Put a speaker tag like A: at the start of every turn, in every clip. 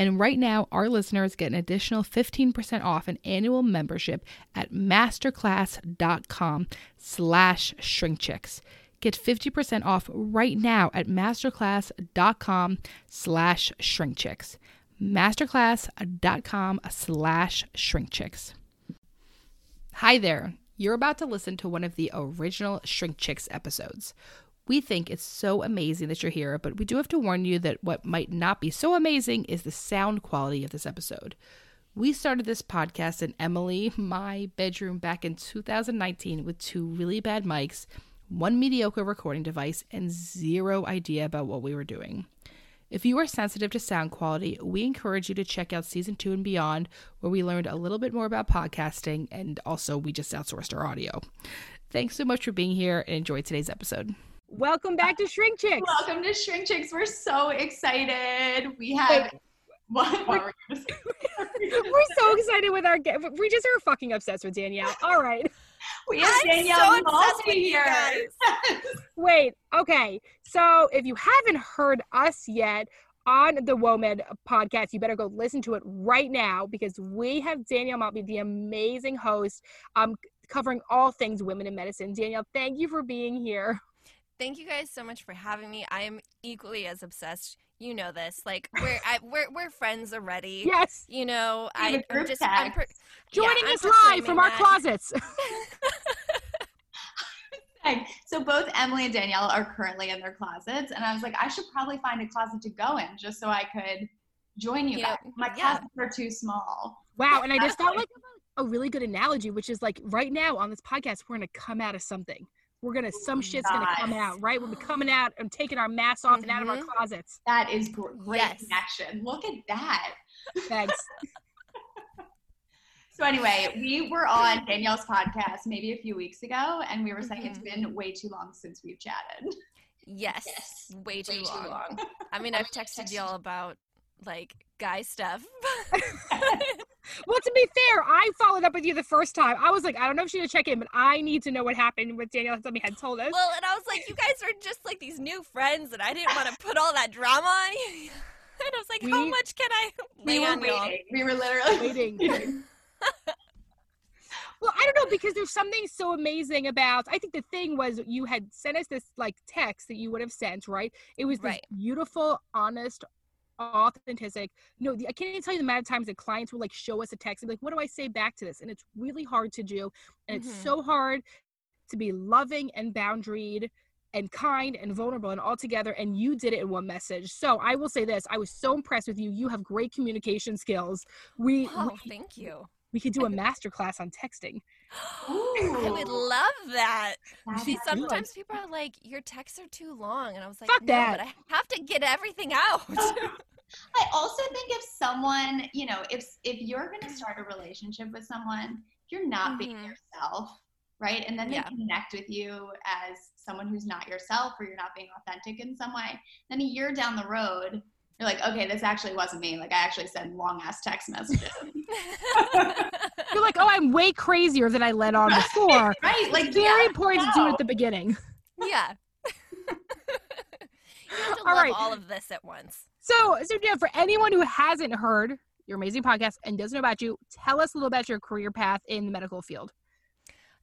A: And right now, our listeners get an additional 15% off an annual membership at masterclass.com slash shrinkchicks. Get 50% off right now at masterclass.com slash shrinkchicks. Masterclass.com slash shrinkchicks. Hi there. You're about to listen to one of the original Shrink Chicks episodes. We think it's so amazing that you're here, but we do have to warn you that what might not be so amazing is the sound quality of this episode. We started this podcast in Emily, my bedroom back in 2019 with two really bad mics, one mediocre recording device, and zero idea about what we were doing. If you are sensitive to sound quality, we encourage you to check out season two and beyond, where we learned a little bit more about podcasting and also we just outsourced our audio. Thanks so much for being here and enjoy today's episode.
B: Welcome back to Shrink Chicks.
C: Welcome to Shrink Chicks. We're so excited. We have. What, what
B: were we're so excited with our guest. We just are fucking obsessed with Danielle. All right.
C: We have I'm Danielle so here.
B: Wait, okay. So if you haven't heard us yet on the WOMED podcast, you better go listen to it right now because we have Danielle Maltby, the amazing host, um, covering all things women in medicine. Danielle, thank you for being here.
D: Thank you guys so much for having me. I am equally as obsessed. You know this. Like we're I, we're we're friends already.
B: Yes.
D: You know I, am just I'm
B: per- joining yeah, us live from our that. closets.
C: so both Emily and Danielle are currently in their closets, and I was like, I should probably find a closet to go in just so I could join you, you guys. Know, My yeah. closets are too small.
B: Wow, and I just thought like a really good analogy, which is like right now on this podcast, we're gonna come out of something. We're gonna some shit's gonna come out, right? We're coming out and taking our masks off mm-hmm. and out of our mm-hmm. closets.
C: That is great yes. connection. Look at that.
B: Thanks.
C: so anyway, we were on Danielle's podcast maybe a few weeks ago, and we were saying mm-hmm. it's been way too long since we've chatted.
D: Yes, yes. Way, too, way long. too long. I mean, I've texted y'all about like guy stuff.
B: Well, to be fair, I followed up with you the first time. I was like, I don't know if she should check in, but I need to know what happened with Danielle somebody had told us.
D: Well, and I was like, you guys are just like these new friends, and I didn't want to put all that drama on you. And I was like, we, how much can I
C: lay we on y'all? We were literally
B: waiting. Well, I don't know because there's something so amazing about. I think the thing was you had sent us this like text that you would have sent, right? It was this right. beautiful, honest, authentic. No, the, I can't even tell you the amount of times that clients will like show us a text and be like, what do I say back to this? And it's really hard to do. And mm-hmm. it's so hard to be loving and boundaried and kind and vulnerable and all together and you did it in one message so i will say this i was so impressed with you you have great communication skills we
D: oh we, thank you
B: we could do a master class on texting
D: Ooh. i would love that see sometimes people are like your texts are too long and i was like
B: Fuck
D: no
B: that.
D: but i have to get everything out
C: I also think if someone, you know, if if you're going to start a relationship with someone, you're not mm-hmm. being yourself. right? And then they yeah. connect with you as someone who's not yourself or you're not being authentic in some way. Then a year down the road, you're like, okay, this actually wasn't me. Like I actually sent long ass text messages.
A: you're like, oh, I'm way crazier than I let on before.
C: right. Like
A: it's very yeah, important no. to do at the beginning.
D: Yeah. you have to all love right. all of this at once.
A: So, so yeah, for anyone who hasn't heard your amazing podcast and doesn't know about you, tell us a little about your career path in the medical field.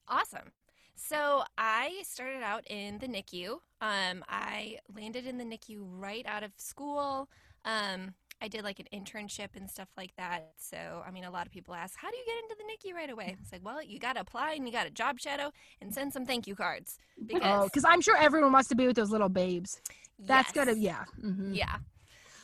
D: Awesome. So I started out in the NICU. Um, I landed in the NICU right out of school. Um, I did like an internship and stuff like that. So, I mean, a lot of people ask, how do you get into the NICU right away? It's like, well, you got to apply and you got to job shadow and send some thank you cards.
A: Because, oh, because I'm sure everyone wants to be with those little babes. That's yes. gotta, yeah.
D: Mm-hmm. Yeah.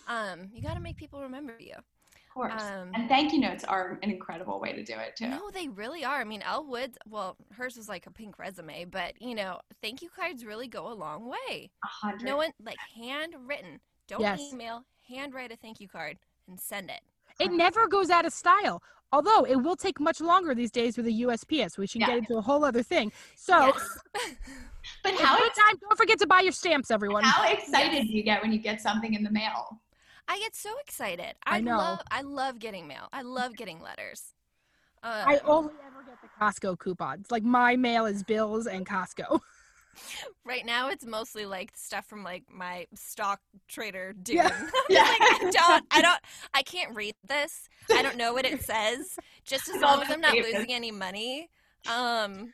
D: Um, you got to make people remember you.
C: Of course. Um, and thank you notes are an incredible way to do it too.
D: No, they really are. I mean, Elle Woods, well, hers was like a pink resume, but you know, thank you cards really go a long way.
C: A hundred.
D: No one like handwritten. Don't yes. email, handwrite a thank you card and send it.
A: It never goes out of style. Although it will take much longer these days with the USPS, we should yeah. get into a whole other thing. So, yes.
C: but how
A: ex- time? Don't forget to buy your stamps, everyone.
C: How excited yes. do you get when you get something in the mail?
D: I get so excited. I, I know. love I love getting mail. I love getting letters.
A: Um, I only ever get the Costco coupons. Like my mail is bills and Costco.
D: Right now, it's mostly like stuff from like my stock trader dude. Yeah. yeah. like, I don't, I don't, I can't read this. I don't know what it says. Just as long as I'm not losing any money, um,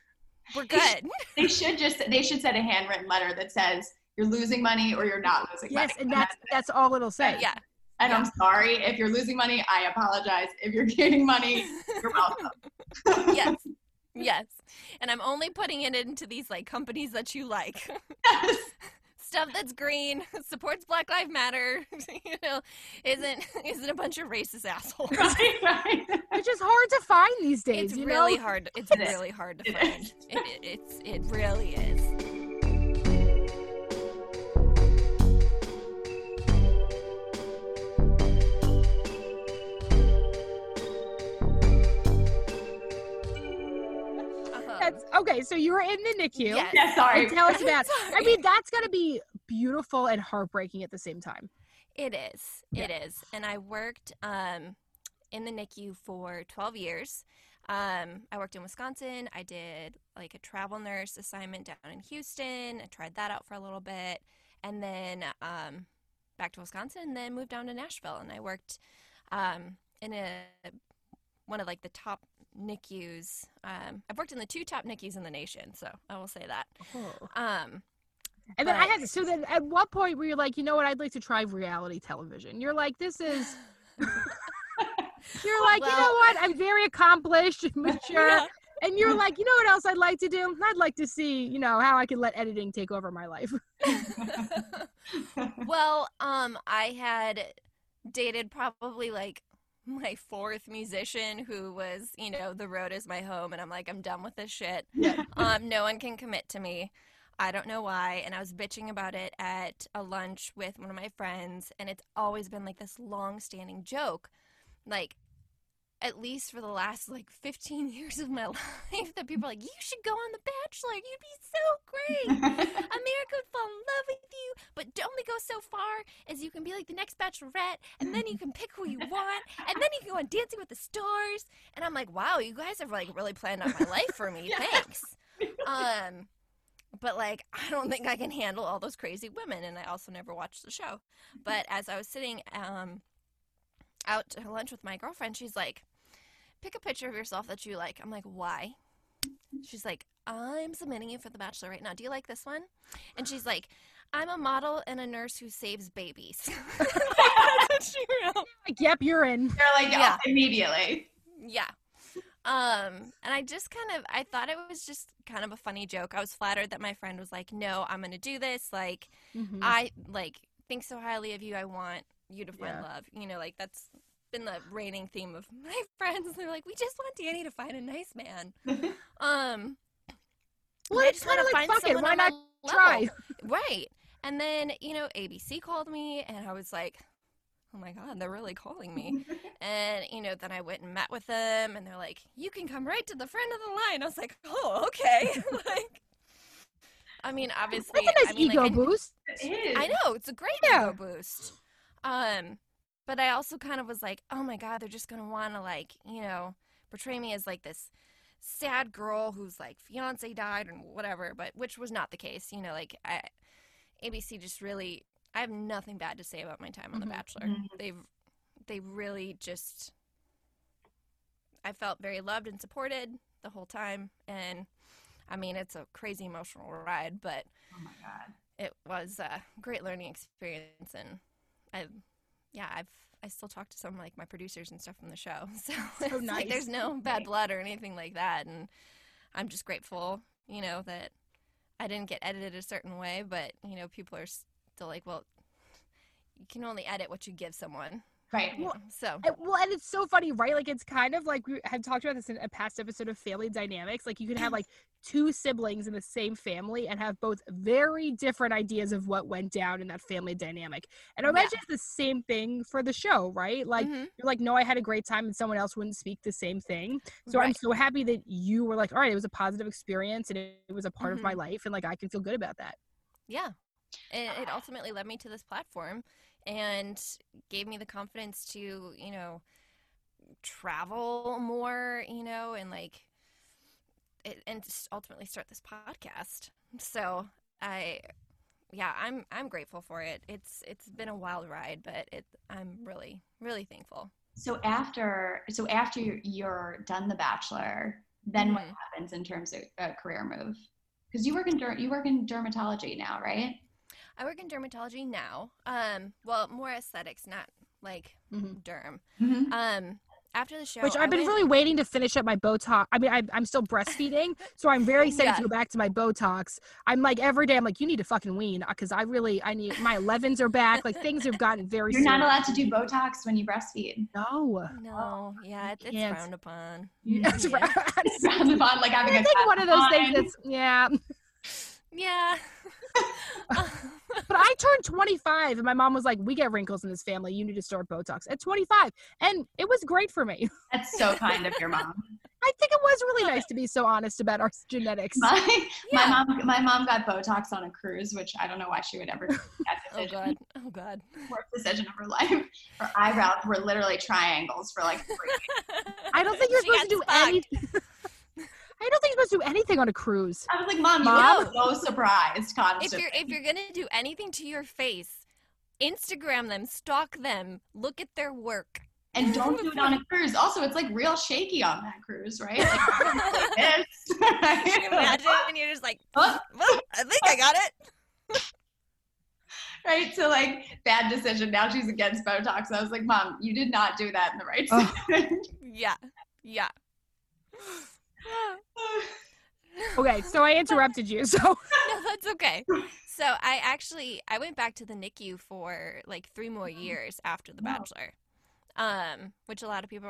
D: we're good.
C: They should just, they should send a handwritten letter that says, you're losing money or you're not losing
A: yes,
C: money.
A: Yes, and that's that's all it'll say.
D: Yeah.
C: And yeah. I'm sorry if you're losing money. I apologize. If you're gaining money, you're welcome.
D: yes. Yes. And I'm only putting it into these like companies that you like. Yes. Stuff that's green, supports Black Lives Matter, you know, isn't isn't a bunch of racist assholes.
C: Right, right.
A: Which is hard to find these days.
D: It's
A: really
D: know? hard. It's it really is. hard to find. It, it, it's it really is.
A: Okay, so you were in the NICU.
D: Yes.
C: Yeah, sorry.
A: And tell us about. I mean, that's got to be beautiful and heartbreaking at the same time.
D: It is. Yeah. It is. And I worked um, in the NICU for 12 years. Um, I worked in Wisconsin. I did like a travel nurse assignment down in Houston. I tried that out for a little bit, and then um, back to Wisconsin, and then moved down to Nashville. And I worked um, in a one of like the top NICUs. Um, I've worked in the two top NICUs in the nation, so I will say that. Oh. Um,
A: and then I had to, so then at what point were you like, you know what, I'd like to try reality television? You're like, this is. you're like, well, you know what, I'm very accomplished, mature. Yeah. And you're like, you know what else I'd like to do? I'd like to see, you know, how I can let editing take over my life.
D: well, um, I had dated probably like my fourth musician who was, you know, the road is my home and I'm like, I'm done with this shit. Yeah. um, no one can commit to me. I don't know why. And I was bitching about it at a lunch with one of my friends, and it's always been like this long standing joke. Like, at least for the last like 15 years of my life that people are like, you should go on The Bachelor. You'd be so great. America would fall in love with you. But don't only go so far as you can be like the next Bachelorette, and then you can pick who you want, and then you can go on Dancing with the Stars. And I'm like, wow, you guys have like really planned out my life for me. Thanks. Um, but like, I don't think I can handle all those crazy women. And I also never watched the show. But as I was sitting, um, out to lunch with my girlfriend, she's like, pick a picture of yourself that you like. I'm like, why? She's like, I'm submitting you for The Bachelor right now. Do you like this one? And she's like, I'm a model and a nurse who saves babies.
A: like, yep, you're in.
C: They're like, yeah, oh, immediately.
D: Yeah. Um, and I just kind of, I thought it was just kind of a funny joke. I was flattered that my friend was like, no, I'm going to do this. Like, mm-hmm. I, like, think so highly of you. I want you to find yeah. love. You know, like, that's been the reigning theme of my friends. They're like, we just want Danny to find a nice man. um,
A: well, I just want to like, find someone. It. Why not try?
D: right. And then you know, ABC called me, and I was like, oh my god, they're really calling me. and you know, then I went and met with them, and they're like, you can come right to the front of the line. I was like, oh, okay. like, I mean, obviously,
A: That's a nice
D: I mean,
A: ego
D: like, I-
A: boost.
C: It is.
D: I know it's a great
A: Yeah.
D: ego boost. Um, but I also kind of was like, oh my god, they're just gonna want to like, you know, portray me as like this sad girl whose like fiance died and whatever. But which was not the case. You know, like I, ABC just really, I have nothing bad to say about my time on The
A: Mhm.
D: Bachelor.
C: Mhm.
D: They've, they really just, I felt very loved and supported the whole time, and I mean, it's a crazy emotional ride, but
C: Oh my god.
D: it was a great learning experience and i yeah i've i still talk to some like my producers and stuff from the show so, oh, it's like there's no bad blood or anything like that and i'm just grateful you know that i didn't get edited a certain way but you know people are still like well you can only edit what you give someone
C: Right.
D: you
A: Well,
D: so
A: And- well, and it's so funny, right? Like it's kind of like we had talked about this in a past episode of Family Dynamics. Like you can have like two siblings in the same family and have both very different ideas of what went down in that family dynamic. And I
D: Yeah.
A: imagine it's the same thing for the show, right? Like
D: mhm,
A: you're like, no, I had a great time, and someone else wouldn't speak the same thing. So I'm so happy that you were like, all right, it was a positive experience and it, it was a part of
D: Mhm.
A: my life, and like I can feel good about that.
D: Yeah. And it ultimately led me to this platform and gave me the confidence to, you know, travel more, you know, and like, it, and just ultimately start this podcast. So I, yeah, I'm I'm grateful for it. It's it's been a wild ride, but it I'm really really thankful.
C: So after so after you're, done The Bachelor, then what
D: Mhm.
C: happens in terms of a career move? Because you work in der- you work in dermatology now, right?
D: I work in dermatology now. Um, well, more aesthetics, not like
A: Mhm.
D: derm.
C: Mm-hmm.
D: Um, after the show,
A: Which
D: I
A: I've been
D: went-
A: really waiting to finish up my Botox. I mean, I, I'm still breastfeeding, so I'm very excited
D: Yeah.
A: to go back to my Botox. I'm like every day, I'm like, you need to fucking wean because I really, I need my 11s are back. Like things have gotten very.
C: You're not allowed to do Botox when you breastfeed.
A: No.
D: No, yeah, it, it's
A: can't.
D: frowned upon.
A: Mm, that's
D: Yeah.
A: right.
C: Frowned upon, like having
A: I
C: a
A: think one of those things that's yeah.
D: Yeah.
A: But I turned 25 and my mom was like, "We get wrinkles in this family. You need to start Botox at 25," and it was great for me.
C: That's so kind of your mom.
A: I think it was really nice to be so honest about our genetics.
C: My,
D: Yeah.
C: my mom my mom got Botox on a cruise, which I don't know why she would ever do that
D: oh god. Oh god.
C: Worst decision of her life. Her eyebrows were literally triangles for like three
A: I don't think you're
D: She
A: supposed to do
D: got
A: any. I don't think you're supposed to do anything on a cruise.
C: I was like, Mom, you
A: Mom?
C: were so surprised
D: If you're if you're gonna do anything to your face, Instagram them, stalk them, look at their work.
C: and don't do it on a cruise. Also, it's like real shaky on that cruise, right? Like, like this.
D: Can you imagine? And you're just like,
C: Huh?
D: well, I think I got it.
C: right? So like bad decision. Now she's against Botox. I was like, Mom, you did not do that in the right
A: Oh.
D: Yeah. Yeah.
A: Okay, so I interrupted you. So
D: no, that's okay. So I actually I went back to the NICU for like three more years after The. Bachelor, um, which a lot of people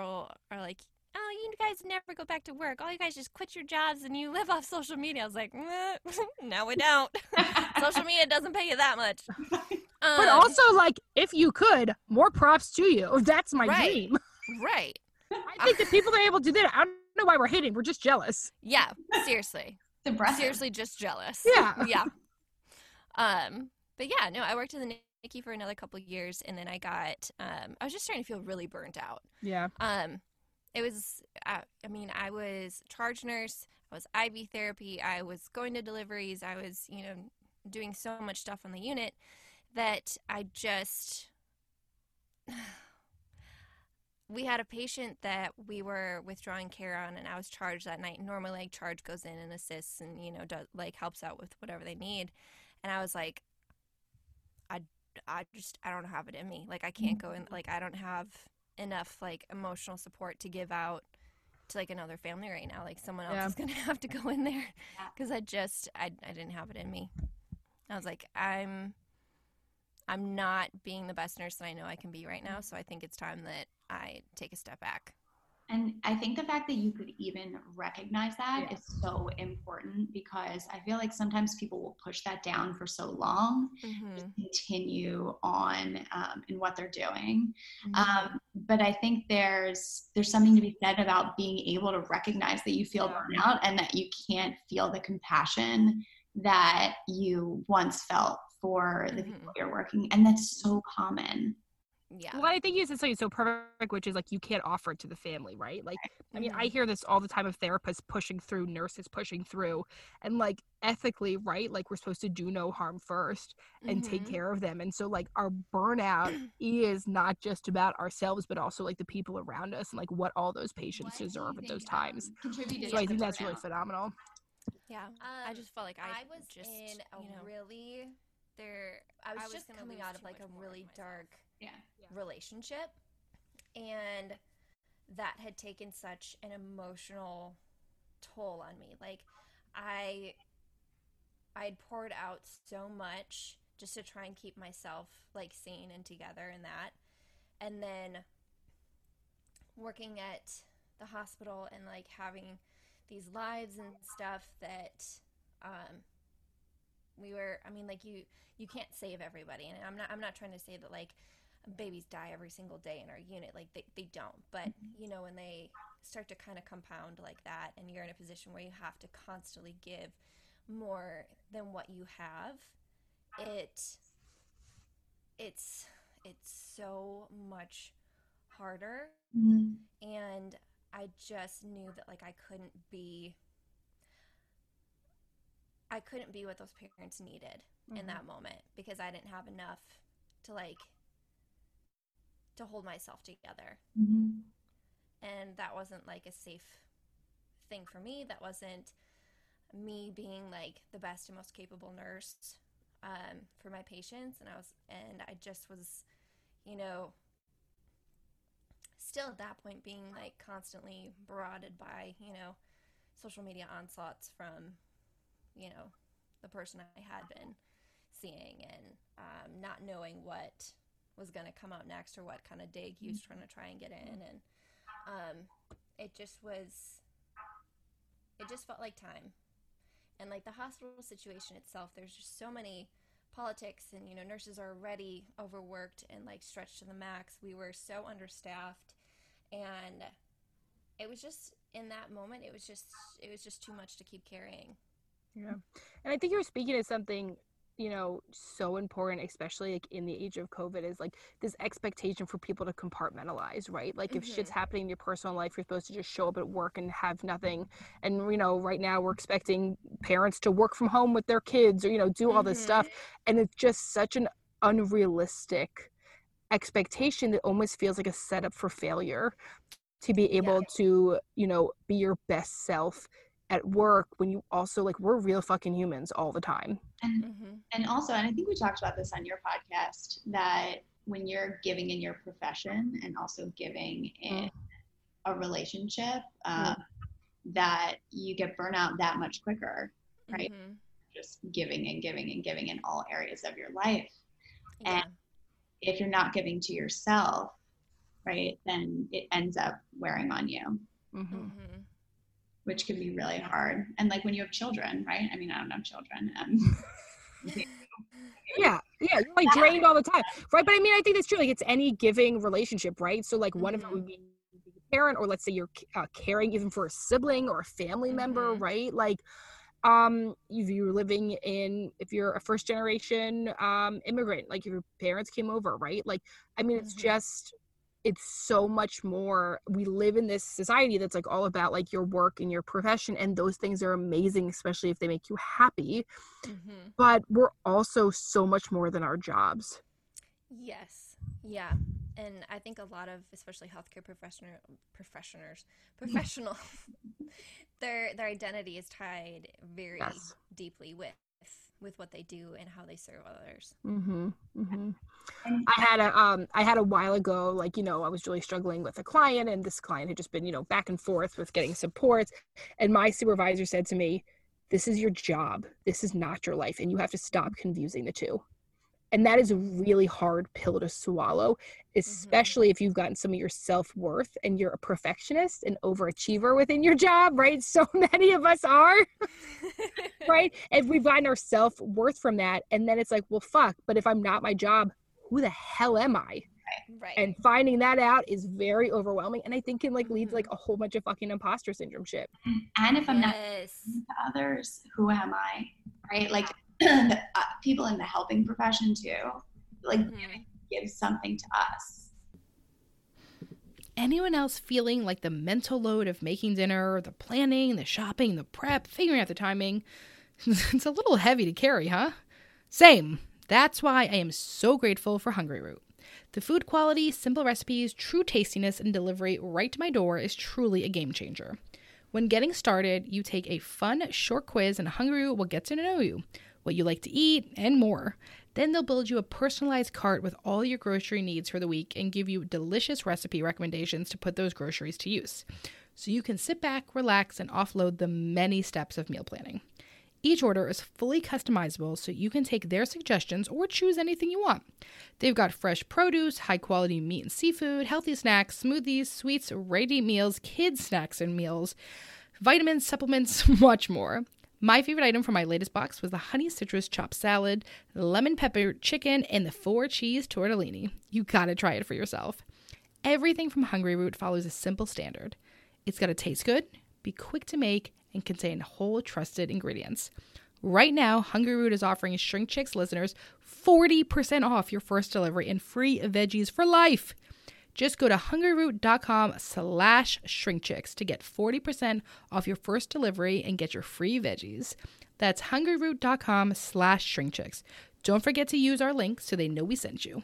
D: are like, "Oh, you guys never go back to work. All you guys just quit your jobs and you live off social media." I was like, "Eh, "No, we don't. social media doesn't pay you that much."
A: But
D: Um,
A: also, like, if you could, more props to you. That's my
D: Right.
A: dream.
D: right?
A: I think that people that are able to do that, I don't know why we're hating. We're just jealous.
D: Yeah, seriously. Seriously just jealous.
A: Yeah.
D: yeah. Um, but yeah, no, I worked in the NICU for another couple of years, and then I got. Um, I was just starting to feel really burnt out.
A: Yeah.
D: Um, it was. Uh, I mean, I was charge nurse. I was IV therapy. I was going to deliveries. I was, you know, doing so much stuff on the unit that I just. We had a patient that we were withdrawing care on, and I was charged that night. Normally, like, charge goes in and assists, and you know, does like helps out with whatever they need. And I was like, I, I just, I don't have it in me. Like, I can't go in. Mm. Like, I don't have enough like emotional support to give out to like another family right now. Like, someone else
A: Yeah.
D: is gonna have to go in there because I just, I, I didn't have it in me. I was like, I'm, I'm not being the best nurse that I know I can be right now. So I think it's time that I take a step back.
C: And I think the fact that you could even recognize that yeah. is so important because I feel like sometimes people will push that down for so long, mm-hmm. continue on um, in what they're doing. Mm-hmm. Um, but I think there's there's something to be said about being able to recognize that you feel yeah. burnout and that you can't feel the compassion that you once felt for the mm-hmm. people you're working, and that's so common.
A: Yeah. Well i think you said something so perfect which is like you can't offer it to the family right? Like i mean i mm-hmm. hear this all the time of therapists pushing through nurses pushing through and like ethically right like we're supposed to do no harm first and mm-hmm. take care of them and so like our burnout is not just about ourselves but also like the people around us and like what all those patients what deserve at those times. so i think that's really phenomenal.
E: Yeah um, i just felt like i,
D: I was
E: just
D: in a you know, really there i was, I was just coming out of like a really dark
C: yeah.
D: relationship and that had taken such an emotional toll on me. Like i i had poured out so much just to try and keep myself like sane and together and that and then working at the hospital and like having these lives and stuff that um we were i mean like you you can't save everybody and i'm not i'm not trying to say that like babies die every single day in our unit like they, they don't but mm-hmm. you know when they start to kind of compound like that and you're in a position where you have to constantly give more than what you have it it's it's so much harder mm-hmm. and i just knew that like i couldn't be i couldn't be what those parents needed mm-hmm. in that moment because i didn't have enough to like to hold myself together. Mm-hmm. And that wasn't like a safe thing for me. That wasn't me being like the best and most capable nurse um, for my patients. And I was, and I just was, you know, still at that point being like constantly barraged by, you know, social media onslaughts from, you know, the person I had been seeing and um, not knowing what was going to come out next or what kind of dig he was trying to try and get in and um, it just was it just felt like time. And like the hospital situation itself there's just so many politics and you know nurses are already overworked and like stretched to the max. We were so understaffed. And it was just in that moment it was just it was just too much to keep carrying
A: yeah and i think you're speaking to something you know so important especially like in the age of covid is like this expectation for people to compartmentalize right like if mm-hmm. shit's happening in your personal life you're supposed to just show up at work and have nothing and you know right now we're expecting parents to work from home with their kids or you know do all mm-hmm. this stuff mm-hmm. and it's just such an unrealistic expectation that almost feels like a setup for failure to be able yeah. to you know be your best self at work when you also like we're real fucking humans all the time
C: and mm-hmm. and also and i think we talked about this on your podcast that when you're giving in your profession and also giving in mm. a relationship uh, mm. that you get burnout that much quicker right mm-hmm. just giving and giving and giving in all areas of your life yeah. and if you're not giving to yourself right then it ends up wearing on you mm-hmm. Mm-hmm which can be really hard. And like when you have children, right? I mean, I don't have children. Um,
A: yeah, yeah, you're like drained all the time, right? But I mean, I think that's true. Like it's any giving relationship, right? So like one mm-hmm. of it would be a parent, or let's say you're uh, caring even for a sibling or a family mm-hmm. member, right? Like um if you're living in if you're a first generation um immigrant like if your parents came over right like i mean it's mm-hmm. just it's so much more we live in this society that's like all about like your work and your profession and those things are amazing especially if they make you happy mm-hmm. but we're also so much more than our jobs
D: yes yeah and i think a lot of especially healthcare professional professionals professional their their identity is tied very yes. deeply with with what they do and how they serve others.
A: Mm-hmm, mm-hmm. I had a um I had a while ago like you know I was really struggling with a client and this client had just been you know back and forth with getting support and my supervisor said to me this is your job this is not your life and you have to stop confusing the two
F: and that is a really hard pill to swallow mm-hmm. especially mm-hmm. if you've gotten some of your self-worth and you're a perfectionist and overachiever within your job right so many of us are right and we find our self-worth from that and then it's like well fuck but if i'm not my job who the hell am i
D: Right.
F: And finding that out is very overwhelming and I think can like lead to like mm-hmm. a whole bunch of fucking imposter syndrome shit.
C: And if I'm yes. not to others, who am I? Right? Like people in the helping profession too, like mm-hmm. give something to us.
A: Anyone else feeling like the mental load of making dinner, the planning, the shopping, the prep, figuring out the timing? it's a little heavy to carry, huh? Same. That's why I am so grateful for Hungryroot. The food quality, simple recipes, true tastiness, and delivery right to my door is truly a game changer. When getting started, you take a fun, short quiz, and Hungryroot will get to know you what you like to eat, and more. Then they'll build you a personalized cart with all your grocery needs for the week and give you delicious recipe recommendations to put those groceries to use. So you can sit back, relax, and offload the many steps of meal planning. Each order is fully customizable so you can take their suggestions or choose anything you want. They've got fresh produce, high quality meat and seafood, healthy snacks, smoothies, sweets, ready meals, kids' snacks and meals, vitamins, supplements, much more. My favorite item from my latest box was the honey citrus chopped salad, lemon pepper chicken, and the four cheese tortellini. You gotta try it for yourself. Everything from Hungryroot follows a simple standard. It's gotta taste good, be quick to make, and contain whole trusted ingredients. Right now, Hungryroot is offering Shrink Chicks listeners 40% off your first delivery and free veggies for life. Just go to hungryroot.com slash shrinkchicks to get 40% off your first delivery and get your free veggies. That's hungryroot.com slash shrinkchicks. Don't forget to use our link so they know we sent you.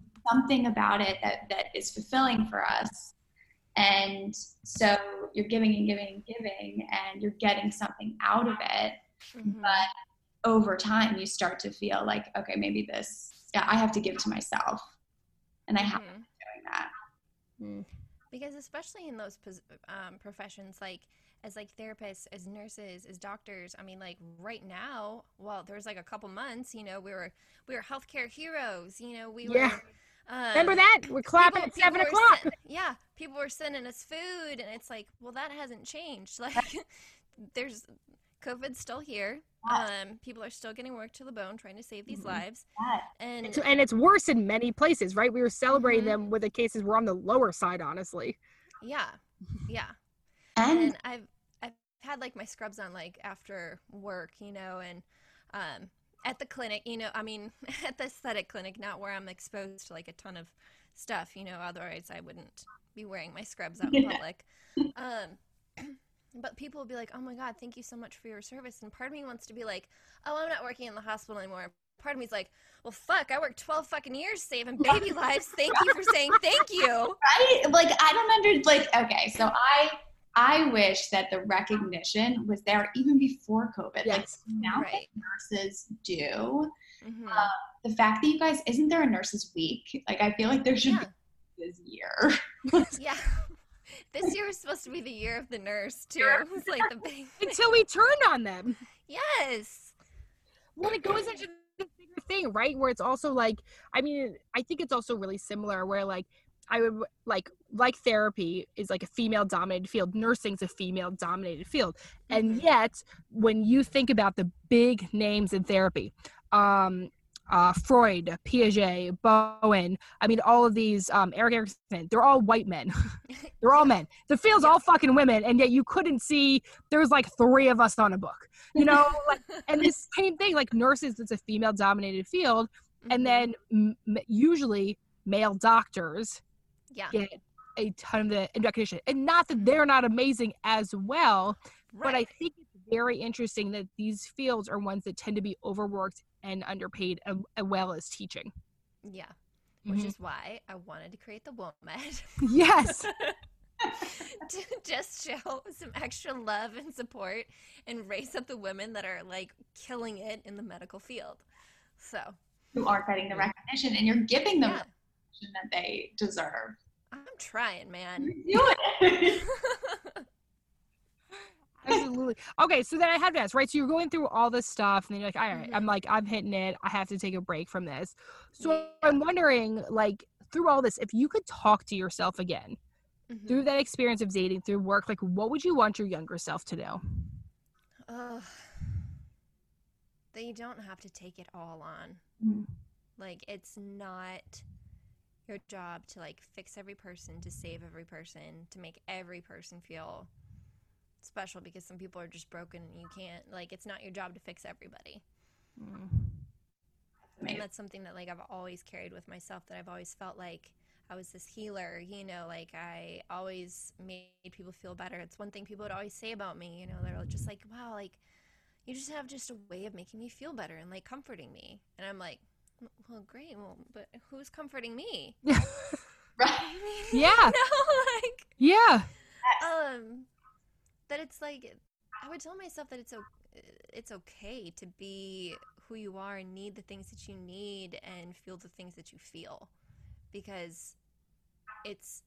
C: something about it that, that is fulfilling for us. And so you're giving and giving and giving, and you're getting something out of it. Mm-hmm. But over time, you start to feel like, okay, maybe this, yeah, I have to give to myself. And I have mm-hmm. been doing that.
D: Mm. Because especially in those um, professions, like as like therapists, as nurses, as doctors, I mean, like right now, well, there was like a couple months, you know, we were we were healthcare heroes. You know, we
F: yeah.
D: were
F: um, Remember that? We're clapping people, at seven o'clock.
D: Sen- yeah, people were sending us food, and it's like, well, that hasn't changed. Like, there's COVID's still here. Um, people are still getting worked to the bone trying to save these mm-hmm. lives,
F: and it's, and it's worse in many places, right? We were celebrating mm-hmm. them with the cases were on the lower side, honestly.
D: Yeah, yeah, and, and I've I've had like my scrubs on like after work, you know, and um, at the clinic, you know, I mean, at the aesthetic clinic, not where I'm exposed to like a ton of stuff, you know, otherwise I wouldn't be wearing my scrubs out in public. Um, but people will be like, oh my God, thank you so much for your service. And part of me wants to be like, oh, I'm not working in the hospital anymore. Part of me's like, well, fuck, I worked 12 fucking years saving baby lives. Thank you for saying thank you.
C: Right? Like, I don't under, like, okay, so I, I wish that the recognition was there even before COVID. Yes. Like now right. that nurses do, mm-hmm. uh, the fact that you guys isn't there a nurses week? Like I feel like there should yeah. be this year.
D: yeah. This year was supposed to be the year of the nurse too. It was like the big
F: until we turned on them.
D: Yes.
A: well, it goes into the bigger thing, right? Where it's also like, I mean, I think it's also really similar where like I would like like therapy is like a female dominated field. Nursing's a female dominated field. Mm-hmm. And yet when you think about the big names in therapy, um, uh, Freud, Piaget, Bowen. I mean, all of these, um, Erik Erikson, they're all white men. they're all men. The field's all fucking women, and yet you couldn't see there's like three of us on a book, you know? like, and the same thing, like nurses, it's a female dominated field, mm-hmm. and then m- usually male doctors
D: yeah.
A: get a ton of the recognition. And not that they're not amazing as well, right. but I think it's very interesting that these fields are ones that tend to be overworked and underpaid as well as teaching.
D: Yeah. Which mm-hmm. is why I wanted to create the WOMED.
A: Yes.
D: to just show some extra love and support and raise up the women that are like killing it in the medical field. So,
C: who aren't getting the recognition and you're giving them yeah. The recognition that they deserve.
D: I'm trying, man.
C: You do it.
A: Absolutely. Okay, so then I have to ask, right? So you're going through all this stuff, and then you're like, all right, mm-hmm. I'm like, I'm hitting it. I have to take a break from this. So yeah. I'm wondering, like, through all this, if you could talk to yourself again mm-hmm. through that experience of dating, through work, like, what would you want your younger self to know?
D: Uh, that you don't have to take it all on.
A: Mm-hmm.
D: Like, it's not your job to like fix every person, to save every person, to make every person feel special because some people are just broken and you can't like it's not your job to fix everybody. Mm. and that's something that like i've always carried with myself that i've always felt like i was this healer you know like i always made people feel better. It's one thing people would always say about me you know they're just like wow like you just have just a way of making me feel better and like comforting me. And i'm like well great. Well but who's comforting me?
C: Right.
A: yeah.
D: No, like
A: yeah.
D: Um that it's like I would tell myself that it's it's okay to be who you are and need the things that you need and feel the things that you feel because it's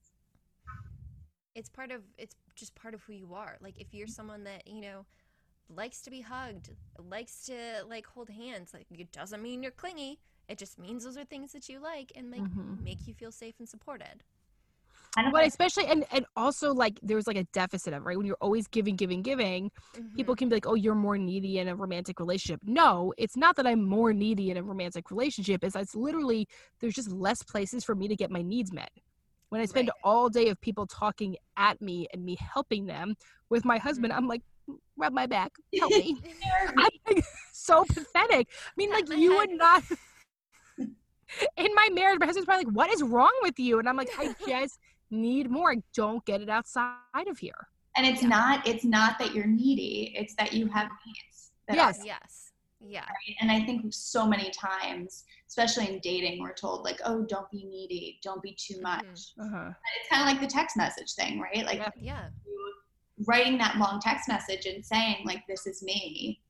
D: it's part of it's just part of who you are. Like if you're someone that you know likes to be hugged likes to like hold hands like it doesn't mean you're clingy it just means those are things that you like and like mm-hmm. make you feel safe and supported
A: but especially and and also like there's like a deficit of right when you're always giving giving giving mm-hmm. people can be like oh you're more needy in a romantic relationship no it's not that i'm more needy in a romantic relationship it's it's literally there's just less places for me to get my needs met when i spend right. all day of people talking at me and me helping them with my husband mm-hmm. i'm like rub my back help me i'm like, so pathetic i mean like you would not in my marriage my husband's probably like what is wrong with you and i'm like i just need more. I Don't get it outside of here.
C: And it's yeah. not it's not that you're needy, it's that you have needs.
A: yes.
D: Are, yes. Yeah.
C: Right? And I think so many times, especially in dating, we're told like, "Oh, don't be needy, don't be too mm-hmm. much."
A: Mm-hmm. Uh-huh.
C: It's kind of like the text message thing, right? Like,
D: yeah. yeah.
C: writing that long text message and saying like, "This is me,"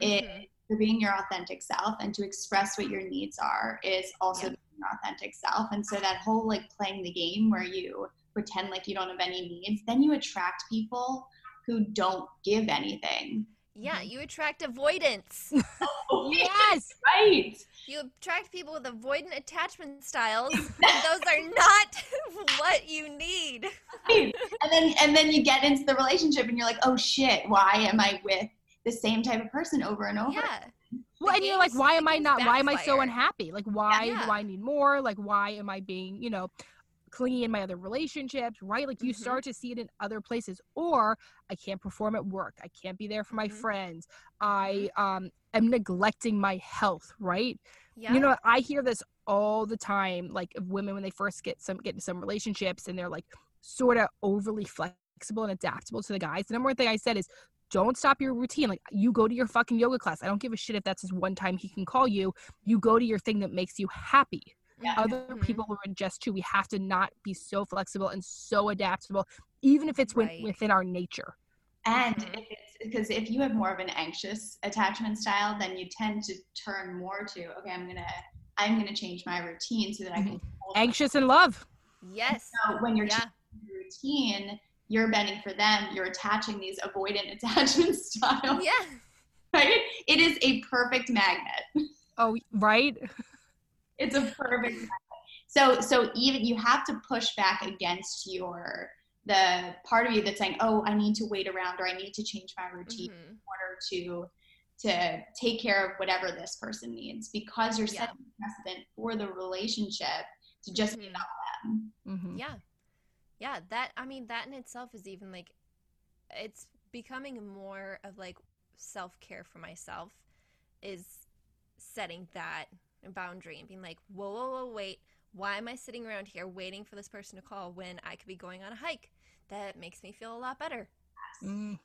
C: mm-hmm. it being your authentic self and to express what your needs are is also yeah. your authentic self. And so that whole like playing the game where you pretend like you don't have any needs, then you attract people who don't give anything.
D: Yeah, you attract avoidance.
A: yes,
C: right.
D: You attract people with avoidant attachment styles. those are not what you need.
C: Right. And then and then you get into the relationship and you're like, "Oh shit, why am I with the same type of person over and over.
D: Yeah.
A: Well, and you're like, why am I not? Why am I so unhappy? Like, why yeah. do I need more? Like, why am I being, you know, clingy in my other relationships? Right? Like, you mm-hmm. start to see it in other places. Or I can't perform at work. I can't be there for my mm-hmm. friends. I mm-hmm. um am neglecting my health. Right? Yeah. You know, I hear this all the time. Like, of women when they first get some get into some relationships and they're like sort of overly flexible and adaptable to the guys. The number one thing I said is don't stop your routine. Like you go to your fucking yoga class. I don't give a shit if that's just one time he can call you. You go to your thing that makes you happy. Yeah. Other mm-hmm. people are in just too. We have to not be so flexible and so adaptable, even if it's right. within our nature.
C: And mm-hmm. if it's because if you have more of an anxious attachment style, then you tend to turn more to okay, I'm gonna I'm gonna change my routine so that I can
A: mm-hmm. anxious and love.
D: Yes.
C: So when you're yeah. routine, you're bending for them, you're attaching these avoidant attachment styles.
D: Yeah.
C: right? It is a perfect magnet.
A: Oh, right.
C: It's a perfect magnet. So so even you have to push back against your the part of you that's saying, "Oh, I need to wait around or I need to change my routine mm-hmm. in order to to take care of whatever this person needs because you're yeah. setting precedent for the relationship to just mm-hmm. be about them.
D: Mm-hmm. Yeah. Yeah, that I mean that in itself is even like it's becoming more of like self-care for myself is setting that boundary and being like, "Whoa, whoa, whoa, wait. Why am I sitting around here waiting for this person to call when I could be going on a hike? That makes me feel a lot better."
C: Mm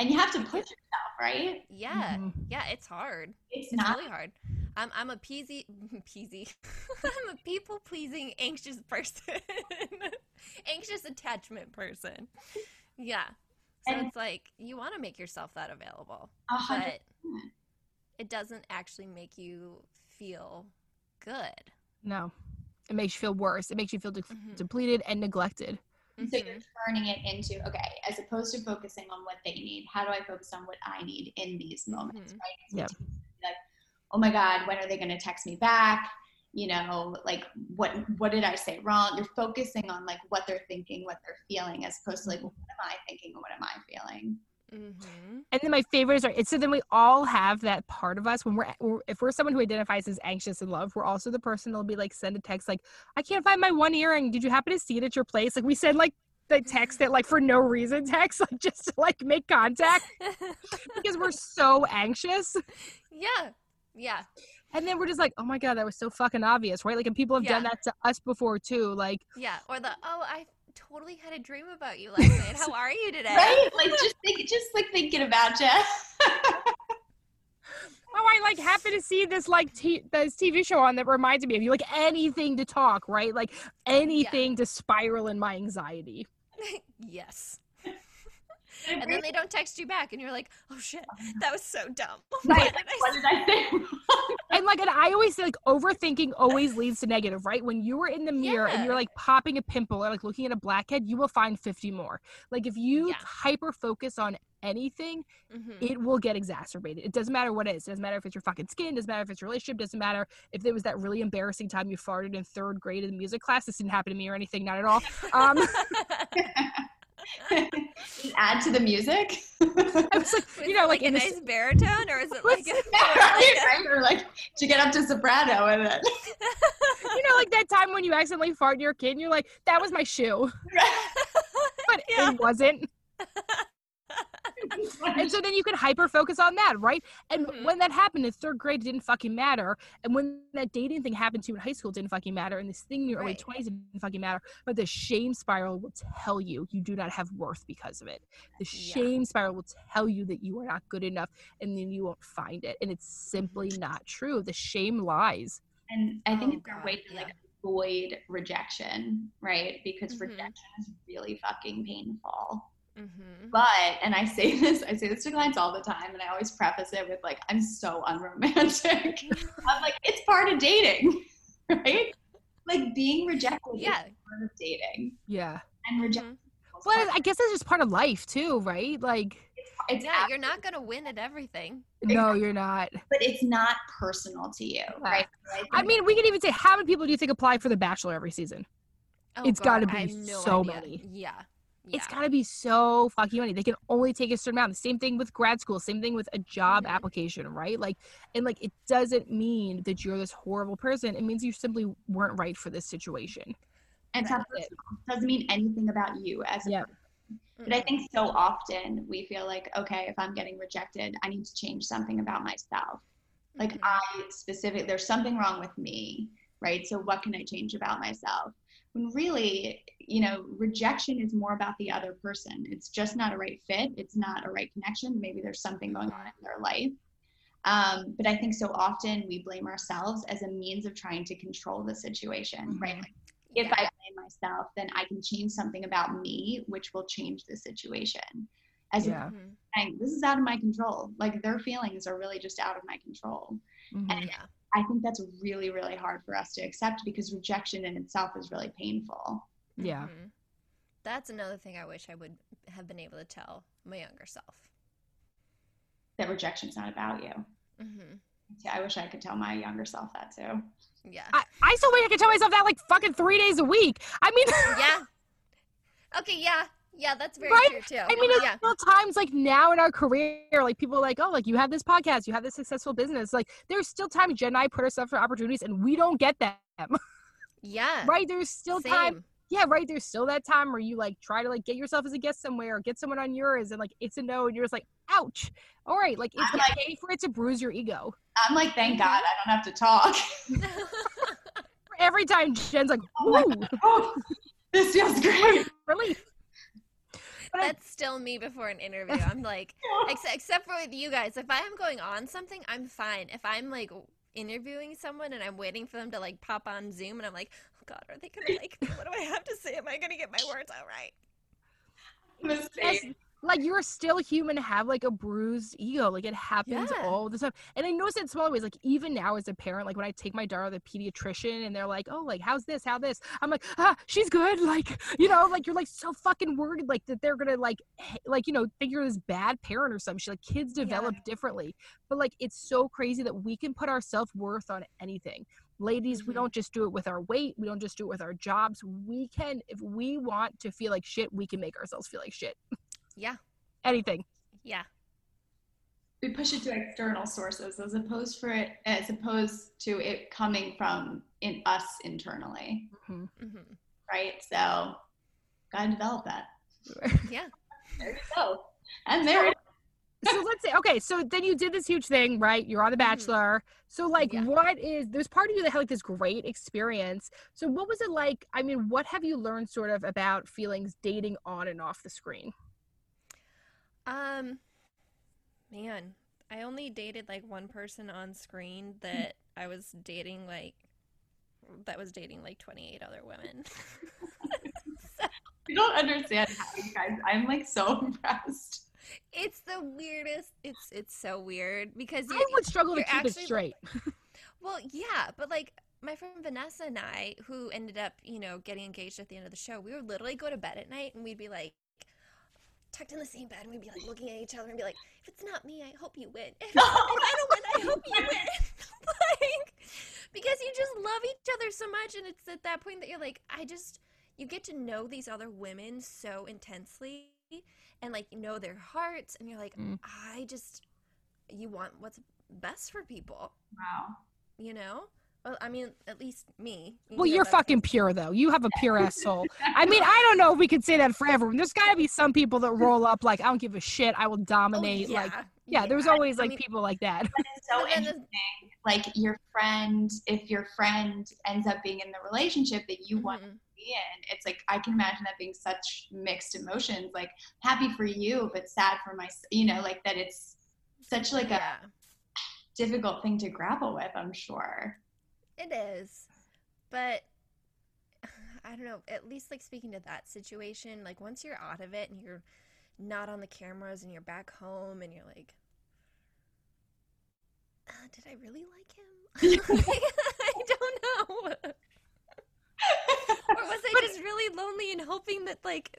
C: and you have to push yourself, right?
D: Yeah, mm-hmm. yeah, it's hard. It's, it's not really hard. I'm I'm a peasy peasy. I'm a people pleasing anxious person, anxious attachment person. Yeah, so and it's like you want to make yourself that available, but it doesn't actually make you feel good.
A: No, it makes you feel worse. It makes you feel de- mm-hmm. depleted and neglected.
C: So you're mm-hmm. turning it into, okay, as opposed to focusing on what they need, how do I focus on what I need in these moments, mm-hmm. right? So
A: yeah.
C: Like, oh my God, when are they going to text me back? You know, like what what did I say wrong? You're focusing on like what they're thinking, what they're feeling, as opposed to like what am I thinking and what am I feeling?
A: Mm-hmm. And then my favorites are so then we all have that part of us when we're, we're, if we're someone who identifies as anxious in love, we're also the person that'll be like send a text like I can't find my one earring. Did you happen to see it at your place? Like we send like the text that like for no reason text like just to like make contact because we're so anxious.
D: Yeah. Yeah.
A: And then we're just like, oh my god, that was so fucking obvious, right? Like, and people have yeah. done that to us before too. Like,
D: yeah, or the oh, I totally had a dream about you last night. How are you today?
C: Right? Like just think, just like thinking about you. oh,
A: I like happen to see this like t- this TV show on that reminds me of you. Like anything to talk, right? Like anything yeah. to spiral in my anxiety.
D: yes. And then they don't text you back, and you're like, "Oh shit, that was so dumb." Right. What did I
A: say? and like, and I always say, like, overthinking always leads to negative, right? When you are in the mirror yeah. and you're like popping a pimple or like looking at a blackhead, you will find 50 more. Like, if you yeah. hyper focus on anything, mm-hmm. it will get exacerbated. It doesn't matter what it is. It doesn't matter if it's your fucking skin. Doesn't matter if it's your relationship. Doesn't matter if it was that really embarrassing time you farted in third grade in the music class. This didn't happen to me or anything. Not at all. Um,
C: add to the music.
A: like, you know, like,
D: like a nice s- baritone, or is it like, a, like
C: a- or like to get up to soprano with it?
A: you know, like that time when you accidentally fart in your kid, and you're like, "That was my shoe," but yeah. it wasn't and so then you can hyper focus on that, right? And mm-hmm. when that happened in third grade, it didn't fucking matter. And when that dating thing happened to you in high school, it didn't fucking matter. And this thing in your right. early 20s didn't fucking matter. But the shame spiral will tell you you do not have worth because of it. The shame yeah. spiral will tell you that you are not good enough and then you won't find it. And it's simply not true. The shame lies.
C: And I think oh, it's a way to like avoid rejection, right? Because mm-hmm. rejection is really fucking painful. Mm-hmm. But, and I say this, I say this to clients all the time, and I always preface it with like, I'm so unromantic. I'm like, it's part of dating, right? Like being rejected yeah. is part of dating.
A: Yeah.
C: And rejection.
A: Mm-hmm. Well, I guess it's just part of life too, right? Like,
D: it's, it's yeah, you're not gonna win at everything.
A: No, you're not.
C: But it's not personal to you, right?
A: I mean, we can even say, how many people do you think apply for The Bachelor every season? Oh, it's got to be no so idea. many.
D: Yeah.
A: Yeah. It's got to be so fucking money. They can only take a certain amount. The same thing with grad school, same thing with a job mm-hmm. application, right? Like, and like, it doesn't mean that you're this horrible person. It means you simply weren't right for this situation.
C: And it doesn't mean anything about you as a yep. person. But I think so often we feel like, okay, if I'm getting rejected, I need to change something about myself. Like, mm-hmm. I specific, there's something wrong with me, right? So, what can I change about myself? When really you know rejection is more about the other person. It's just not a right fit. It's not a right connection. Maybe there's something going on in their life. Um, but i think so often we blame ourselves as a means of trying to control the situation mm-hmm. right like, if yeah. i blame myself then i can change something about me which will change the situation. As yeah. saying this is out of my control. Like their feelings are really just out of my control. Mm-hmm. and yeah I think that's really, really hard for us to accept because rejection in itself is really painful.
A: Yeah. Mm-hmm.
D: That's another thing I wish I would have been able to tell my younger self.
C: that rejection's not about you. Mm-hmm. Yeah, I wish I could tell my younger self that too.
D: Yeah.
A: I, I still wish I could tell myself that like fucking three days a week. I mean,
D: yeah. Okay, yeah. Yeah, that's very right? true too.
A: I mean, it's yeah. still times like now in our career, like people are like, oh, like you have this podcast, you have this successful business. Like there's still times Jen and I put ourselves for opportunities and we don't get them.
D: Yeah.
A: right? There's still Same. time. Yeah, right. There's still that time where you like try to like get yourself as a guest somewhere or get someone on yours and like it's a no and you're just like, ouch. All right, like it's I'm okay like, for it to bruise your ego.
C: I'm like, thank mm-hmm. God I don't have to talk.
A: Every time Jen's like, oh,
C: oh, this feels great.
A: Relief.
D: But That's still me before an interview. I'm like, except, except for with you guys, if I am going on something, I'm fine. If I'm like interviewing someone and I'm waiting for them to like pop on Zoom and I'm like, oh God, are they gonna like me? What do I have to say? Am I gonna get my words out right?
A: Mistake like you're still human have like a bruised ego like it happens yeah. all the time. And i notice it in small ways like even now as a parent like when i take my daughter to the pediatrician and they're like oh like how's this how this? I'm like ah she's good. Like you know like you're like so fucking worried like that they're gonna like like you know think you're this bad parent or something she like kids develop yeah. differently. But like it's so crazy that we can put our self-worth on anything. Ladies mm-hmm. we don't just do it with our weight. We don't just do it with our jobs. We can if we want to feel like shit we can make ourselves feel like shit
D: Yeah.
A: Anything.
D: Yeah.
C: We push it to external sources as opposed for it as opposed to it coming from in us internally. Mm-hmm. Mm-hmm. Right. So gotta develop that.
D: yeah.
C: There you go. And there it
A: so let's say okay so then you did this huge thing right you're on the mm-hmm. bachelor so like yeah. what is there's part of you that had like this great experience so what was it like i mean what have you learned sort of about feelings dating on and off the screen
D: um, man, I only dated like one person on screen that I was dating like that was dating like 28 other women.
C: so, I don't understand how you guys. I'm like so impressed.
D: It's the weirdest. It's it's so weird because
A: I would struggle to keep it straight.
D: well, yeah, but like my friend Vanessa and I, who ended up, you know, getting engaged at the end of the show, we would literally go to bed at night and we'd be like, tucked in the same bed and we'd be like looking at each other and be like, if it's not me, I hope you win. If, if I don't win, I hope you win. like, because you just love each other so much. And it's at that point that you're like, I just, you get to know these other women so intensely and like know their hearts. And you're like, mm. I just, you want what's best for people.
C: Wow.
D: You know? Well, I mean, at least me.
A: You well, you're fucking pure though. You have a pure ass soul. I mean, I don't know if we could say that for everyone. There's got to be some people that roll up like I don't give a shit. I will dominate. Oh, yeah. Like, yeah, yeah, there's always like I mean, people like that.
C: It's so interesting. Like your friend, if your friend ends up being in the relationship that you mm-hmm. want to be in, it's like I can imagine that being such mixed emotions. Like happy for you, but sad for my, you know, like that. It's such like yeah. a difficult thing to grapple with. I'm sure.
D: It is. But I don't know, at least like speaking to that situation, like once you're out of it and you're not on the cameras and you're back home and you're like, uh, did I really like him? I don't know. or was I but, just really lonely and hoping that like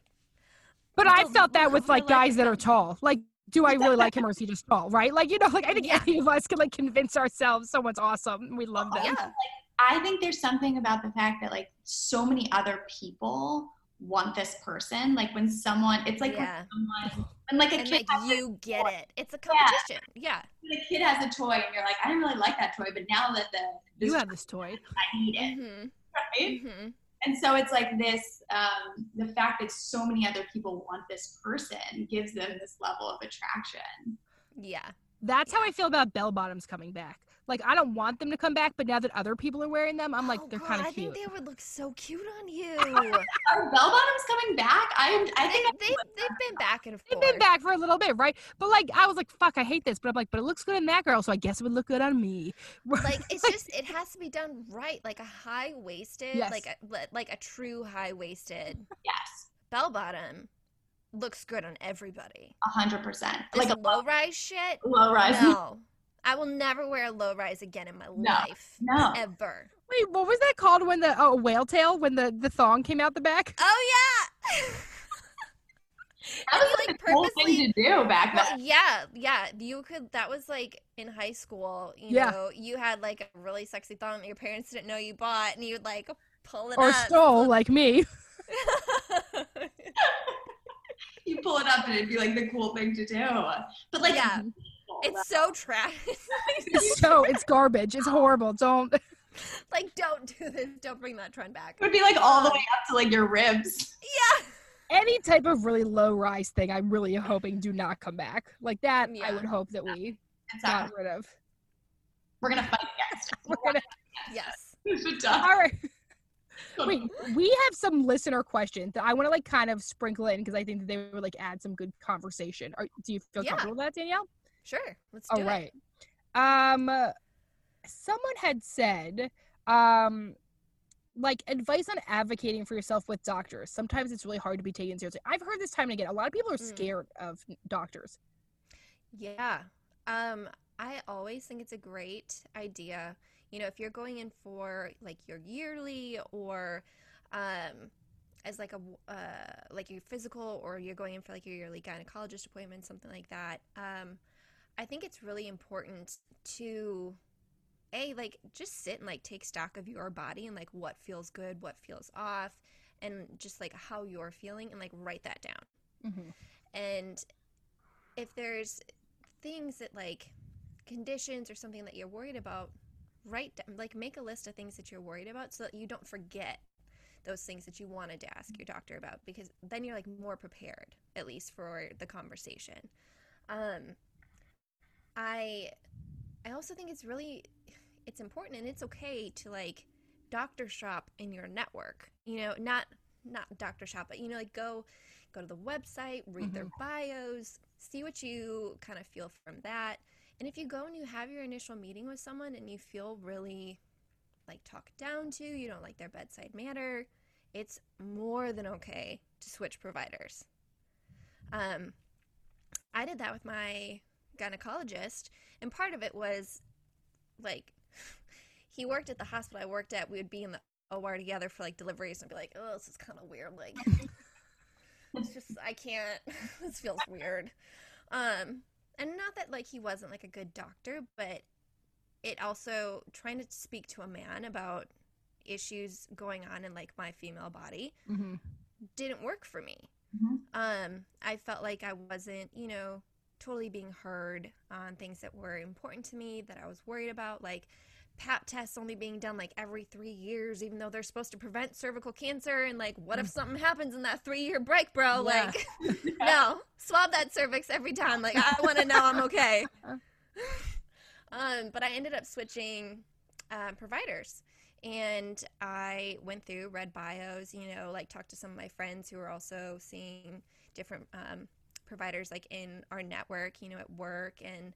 A: But I felt that with like guys that are tall. Like do I really like him or is he just tall? Right? Like, you know, like I think yeah. any of us can like convince ourselves someone's awesome. And we love them.
C: Yeah. Like, I think there's something about the fact that like so many other people want this person. Like when someone, it's like yeah. when someone, when like a
D: and
C: kid,
D: like you get toy. it. It's a competition. Yeah.
C: yeah. The kid has a toy, and you're like, I didn't really like that toy, but now that the
A: you have this toy,
C: I need it. Mm-hmm. Right. Mm-hmm. And so it's like this, um, the fact that so many other people want this person gives them this level of attraction.
D: Yeah.
A: That's how I feel about bell bottoms coming back. Like I don't want them to come back, but now that other people are wearing them, I'm like oh, they're kind of cute.
D: I think they would look so cute on you.
C: are bell bottoms coming back? I'm. I think
D: they, they have been back and
A: forth. They've been back for a little bit, right? But like I was like, fuck, I hate this, but I'm like, but it looks good in that girl, so I guess it would look good on me.
D: Like it's just it has to be done right, like a high waisted, yes. like a like a true high waisted.
C: Yes.
D: Bell bottom looks good on everybody.
C: A hundred percent.
D: Like a low rise shit.
C: Low rise.
D: No. I will never wear a low rise again in my
C: no,
D: life.
C: No.
D: Ever.
A: Wait, what was that called when the oh, whale tail when the the thong came out the back?
D: Oh yeah.
C: That was like, like cool thing to do back
D: then. Well, yeah, yeah. You could. That was like in high school. You yeah. know, you had like a really sexy thong that your parents didn't know you bought, and you would like pull it
A: or
D: up.
A: stole, like me.
C: you pull it up, and it'd be like the cool thing to do. But like,
D: yeah. It's so trash.
A: it's so it's garbage. It's horrible. Don't
D: like don't do this. Don't bring that trend back.
C: It would be like all the way up to like your ribs.
D: Yeah.
A: Any type of really low rise thing, I'm really hoping do not come back. Like that, yeah. I would hope that we exactly. got rid of.
C: We're gonna fight against. We're gonna,
D: yes.
A: all right. Wait, we have some listener questions that I want to like kind of sprinkle in because I think that they would like add some good conversation. Are, do you feel yeah. comfortable with that, Danielle?
D: Sure. Let's do All
A: right. It. Um, someone had said, um, like advice on advocating for yourself with doctors. Sometimes it's really hard to be taken seriously. I've heard this time and again. A lot of people are mm. scared mm. of doctors.
D: Yeah. Um, I always think it's a great idea. You know, if you're going in for like your yearly or um, as like a uh, like your physical or you're going in for like your yearly gynecologist appointment, something like that. Um, I think it's really important to a like just sit and like take stock of your body and like what feels good, what feels off, and just like how you're feeling and like write that down. Mm-hmm. And if there's things that like conditions or something that you're worried about, write down, like make a list of things that you're worried about so that you don't forget those things that you wanted to ask your doctor about because then you're like more prepared at least for the conversation. Um, I I also think it's really it's important and it's okay to like doctor shop in your network. You know, not not doctor shop, but you know, like go go to the website, read mm-hmm. their bios, see what you kind of feel from that. And if you go and you have your initial meeting with someone and you feel really like talked down to, you don't like their bedside manner, it's more than okay to switch providers. Um, I did that with my gynecologist, and part of it was like he worked at the hospital I worked at. We would be in the OR together for like deliveries and be like, "Oh, this is kind of weird." Like, it's just I can't. this feels weird. Um, and not that like he wasn't like a good doctor, but it also trying to speak to a man about issues going on in like my female body mm-hmm. didn't work for me. Mm-hmm. Um, I felt like I wasn't, you know, totally being heard on things that were important to me that I was worried about, like pap tests only being done like every three years, even though they're supposed to prevent cervical cancer. And like, what if mm. something happens in that three year break, bro? Yeah. Like, no, swab that cervix every time. Like, I want to know I'm okay. um, but I ended up switching uh, providers. And I went through, read bios, you know, like talked to some of my friends who were also seeing different um, providers like in our network, you know, at work. And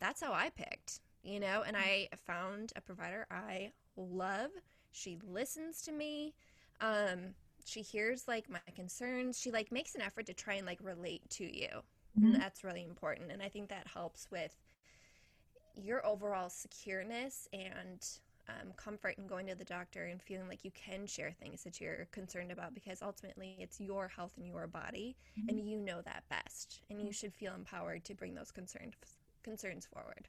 D: that's how I picked, you know, and I found a provider I love. She listens to me. Um, she hears like my concerns. She like makes an effort to try and like relate to you. Mm-hmm. And that's really important. And I think that helps with your overall secureness and um, comfort in going to the doctor and feeling like you can share things that you're concerned about because ultimately it's your health and your body mm-hmm. and you know that best and you should feel empowered to bring those concerns concerns forward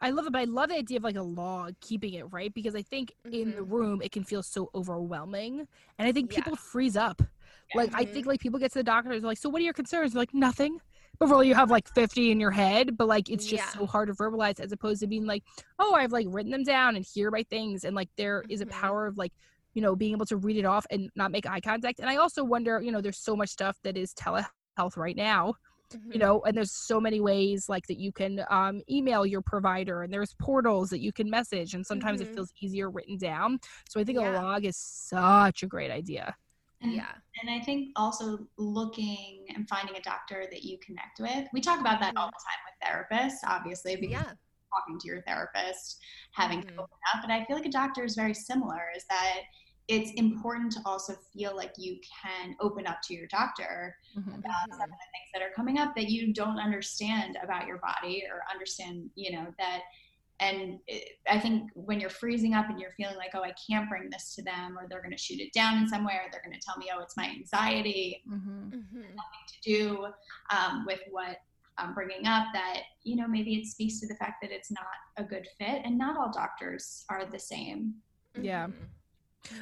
A: I love it, but I love the idea of like a log keeping it right because I think mm-hmm. in the mm-hmm. room it can feel so overwhelming, and I think people yeah. freeze up. Yeah. Like mm-hmm. I think like people get to the doctor, they're like, "So what are your concerns?" They're like nothing. But really, you have like 50 in your head, but like it's just yeah. so hard to verbalize as opposed to being like, "Oh, I've like written them down and here my things," and like there mm-hmm. is a mm-hmm. power of like you know being able to read it off and not make eye contact. And I also wonder, you know, there's so much stuff that is telehealth right now Mm-hmm. you know and there's so many ways like that you can um, email your provider and there's portals that you can message and sometimes mm-hmm. it feels easier written down so i think yeah. a log is such a great idea
C: and, yeah and i think also looking and finding a doctor that you connect with we talk about that mm-hmm. all the time with therapists obviously because yeah. talking to your therapist having to mm-hmm. open up but i feel like a doctor is very similar is that it's important to also feel like you can open up to your doctor mm-hmm. about some of the things that are coming up that you don't understand about your body or understand, you know, that. And it, I think when you're freezing up and you're feeling like, oh, I can't bring this to them, or they're going to shoot it down in some way, or they're going to tell me, oh, it's my anxiety, mm-hmm. mm-hmm. nothing to do um, with what I'm bringing up, that, you know, maybe it speaks to the fact that it's not a good fit. And not all doctors are the same.
A: Yeah.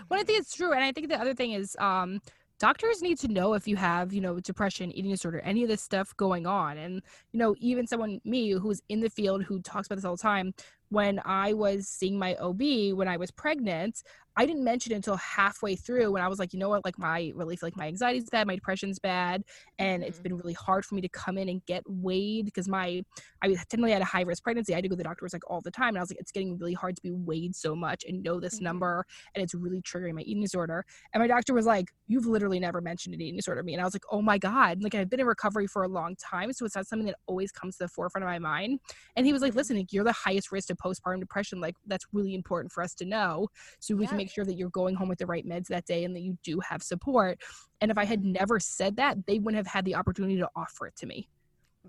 A: Well, I think it's true, and I think the other thing is, um, doctors need to know if you have, you know, depression, eating disorder, any of this stuff going on, and you know, even someone me who's in the field who talks about this all the time. When I was seeing my OB when I was pregnant, I didn't mention it until halfway through when I was like, you know what, like my really like my anxiety's bad, my depression's bad, and mm-hmm. it's been really hard for me to come in and get weighed because my I was technically had a high risk pregnancy. I had to go to the doctors like all the time, and I was like, it's getting really hard to be weighed so much and know this mm-hmm. number, and it's really triggering my eating disorder. And my doctor was like, you've literally never mentioned an eating disorder to me, and I was like, oh my god, like I've been in recovery for a long time, so it's not something that always comes to the forefront of my mind. And he was like, mm-hmm. listen, like, you're the highest risk of postpartum depression, like that's really important for us to know, so we yeah. can make sure that you're going home with the right meds that day and that you do have support. And if I had never said that, they wouldn't have had the opportunity to offer it to me.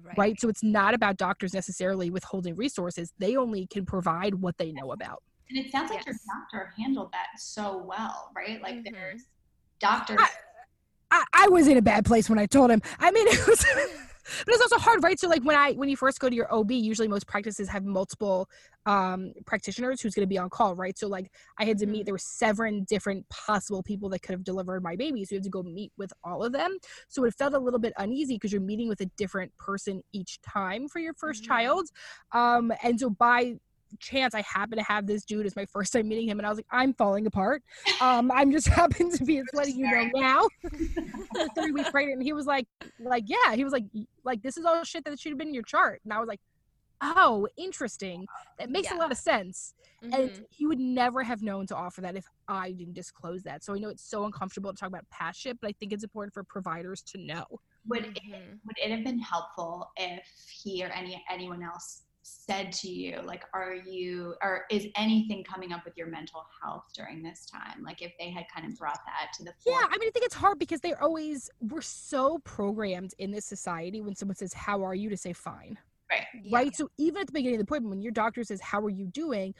A: Right. right. So it's not about doctors necessarily withholding resources. They only can provide what they know about.
C: And it sounds like yes. your doctor handled that so well, right? Like mm-hmm. there's doctors. I,
A: I, I was in a bad place when I told him. I mean, it was. but it's also hard right so like when i when you first go to your ob usually most practices have multiple um practitioners who's going to be on call right so like i had to meet mm-hmm. there were seven different possible people that could have delivered my baby so you have to go meet with all of them so it felt a little bit uneasy because you're meeting with a different person each time for your 1st mm-hmm. child um and so by chance I happen to have this dude as my first time meeting him, and I was like, I'm falling apart. Um, I'm just happen to be letting you know now. three weeks pregnant, and he was like, like yeah, he was like, like this is all shit that should have been in your chart, and I was like, oh, interesting. That makes yeah. a lot of sense. Mm-hmm. And he would never have known to offer that if I didn't disclose that. So I know it's so uncomfortable to talk about past shit, but I think it's important for providers to know.
C: Would mm-hmm. it, would it have been helpful if he or any anyone else said to you like are you or is anything coming up with your mental health during this time like if they had kind of brought that to the
A: floor. yeah i mean i think it's hard because they're always we're so programmed in this society when someone says how are you to say fine
C: right
A: right yeah. so even at the beginning of the appointment when your doctor says how are you doing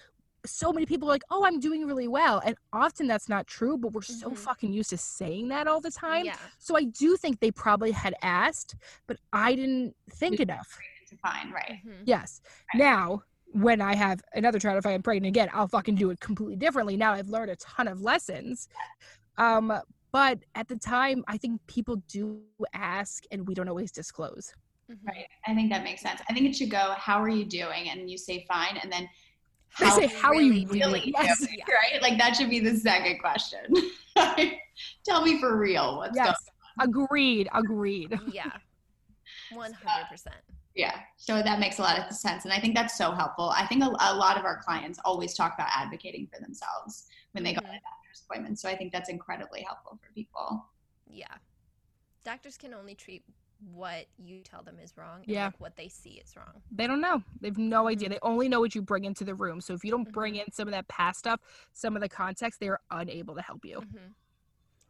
A: so many people are like, "Oh, I'm doing really well," and often that's not true. But we're so mm-hmm. fucking used to saying that all the time. Yeah. So I do think they probably had asked, but I didn't think enough.
C: Fine, right?
A: Mm-hmm. Yes. Right. Now, when I have another child, if I am pregnant again, I'll fucking do it completely differently. Now I've learned a ton of lessons. Um, but at the time, I think people do ask, and we don't always disclose.
C: Mm-hmm. Right. I think that makes sense. I think it should go, "How are you doing?" and you say, "Fine," and then
A: how, say, how really are you really?
C: Yes. Doing, right? Like that should be the second question. Tell me for real what's yes.
A: going on. Agreed. Agreed.
D: Yeah. One hundred percent.
C: Yeah. So that makes a lot of sense. And I think that's so helpful. I think a, a lot of our clients always talk about advocating for themselves when they mm-hmm. go to doctor's appointments. So I think that's incredibly helpful for people.
D: Yeah. Doctors can only treat what you tell them is wrong
A: yeah
D: like what they see is wrong
A: they don't know they've no idea mm-hmm. they only know what you bring into the room so if you don't bring mm-hmm. in some of that past stuff some of the context they're unable to help you
D: mm-hmm.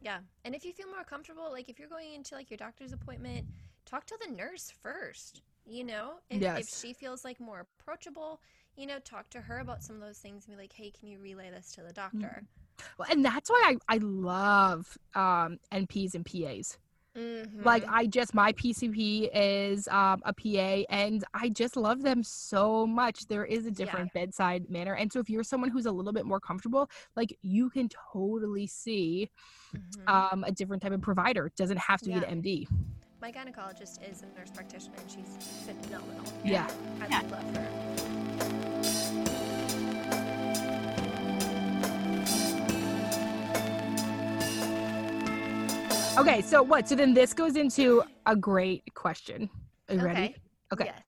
D: yeah and if you feel more comfortable like if you're going into like your doctor's appointment talk to the nurse first you know if, yes. if she feels like more approachable you know talk to her about some of those things and be like hey can you relay this to the doctor
A: mm-hmm. well and that's why i, I love um, nps and pas Mm-hmm. Like I just my PCP is um, a PA, and I just love them so much. There is a different yeah. bedside manner, and so if you're someone who's a little bit more comfortable, like you can totally see mm-hmm. um, a different type of provider. It doesn't have to yeah. be the MD.
D: My gynecologist is a nurse practitioner, and she's phenomenal.
A: Yeah,
D: I yeah. love her.
A: Okay, so what? So then this goes into a great question. Are you okay. ready? Okay. Yes.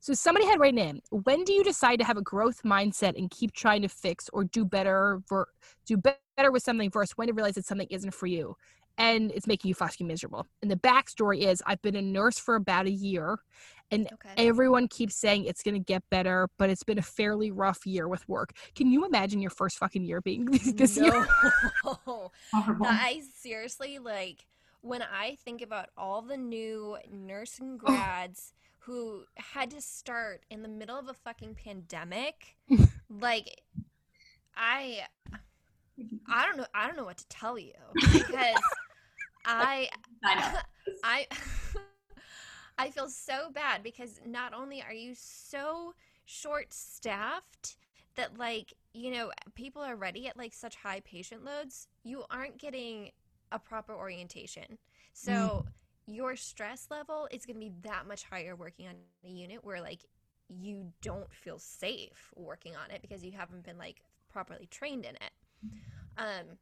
A: So somebody had written in, when do you decide to have a growth mindset and keep trying to fix or do better for do better with something first when to realize that something isn't for you and it's making you fucking miserable. And the backstory is I've been a nurse for about a year and okay. everyone keeps saying it's going to get better, but it's been a fairly rough year with work. Can you imagine your first fucking year being this no. year?
D: I seriously like when I think about all the new nursing oh. grads who had to start in the middle of a fucking pandemic, like I I don't know I don't know what to tell you because I I I I feel so bad because not only are you so short staffed that like, you know, people are ready at like such high patient loads, you aren't getting a proper orientation. So mm. your stress level is going to be that much higher working on a unit where like you don't feel safe working on it because you haven't been like properly trained in it. Um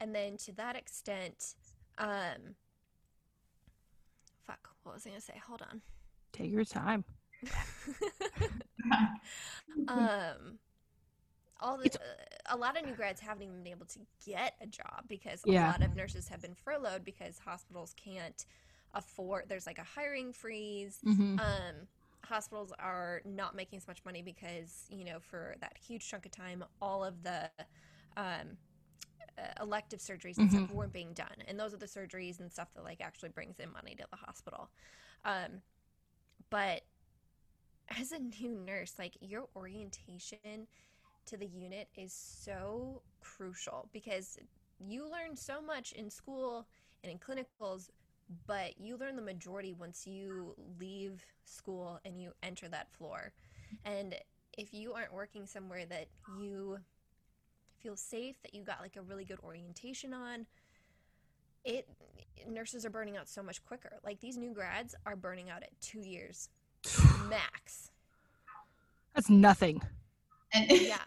D: and then to that extent um fuck, what was I gonna say? Hold on.
A: Take your time.
D: um, all the, uh, a lot of new grads haven't even been able to get a job because a yeah. lot of nurses have been furloughed because hospitals can't afford. There's like a hiring freeze. Mm-hmm. Um, hospitals are not making as much money because you know for that huge chunk of time, all of the um, elective surgeries and mm-hmm. stuff weren't being done. And those are the surgeries and stuff that like actually brings in money to the hospital. Um, but as a new nurse like your orientation to the unit is so crucial because you learn so much in school and in clinicals but you learn the majority once you leave school and you enter that floor. And if you aren't working somewhere that you feel safe, that you got like a really good orientation on. It nurses are burning out so much quicker. Like these new grads are burning out at two years max.
A: That's nothing.
C: And
D: yeah.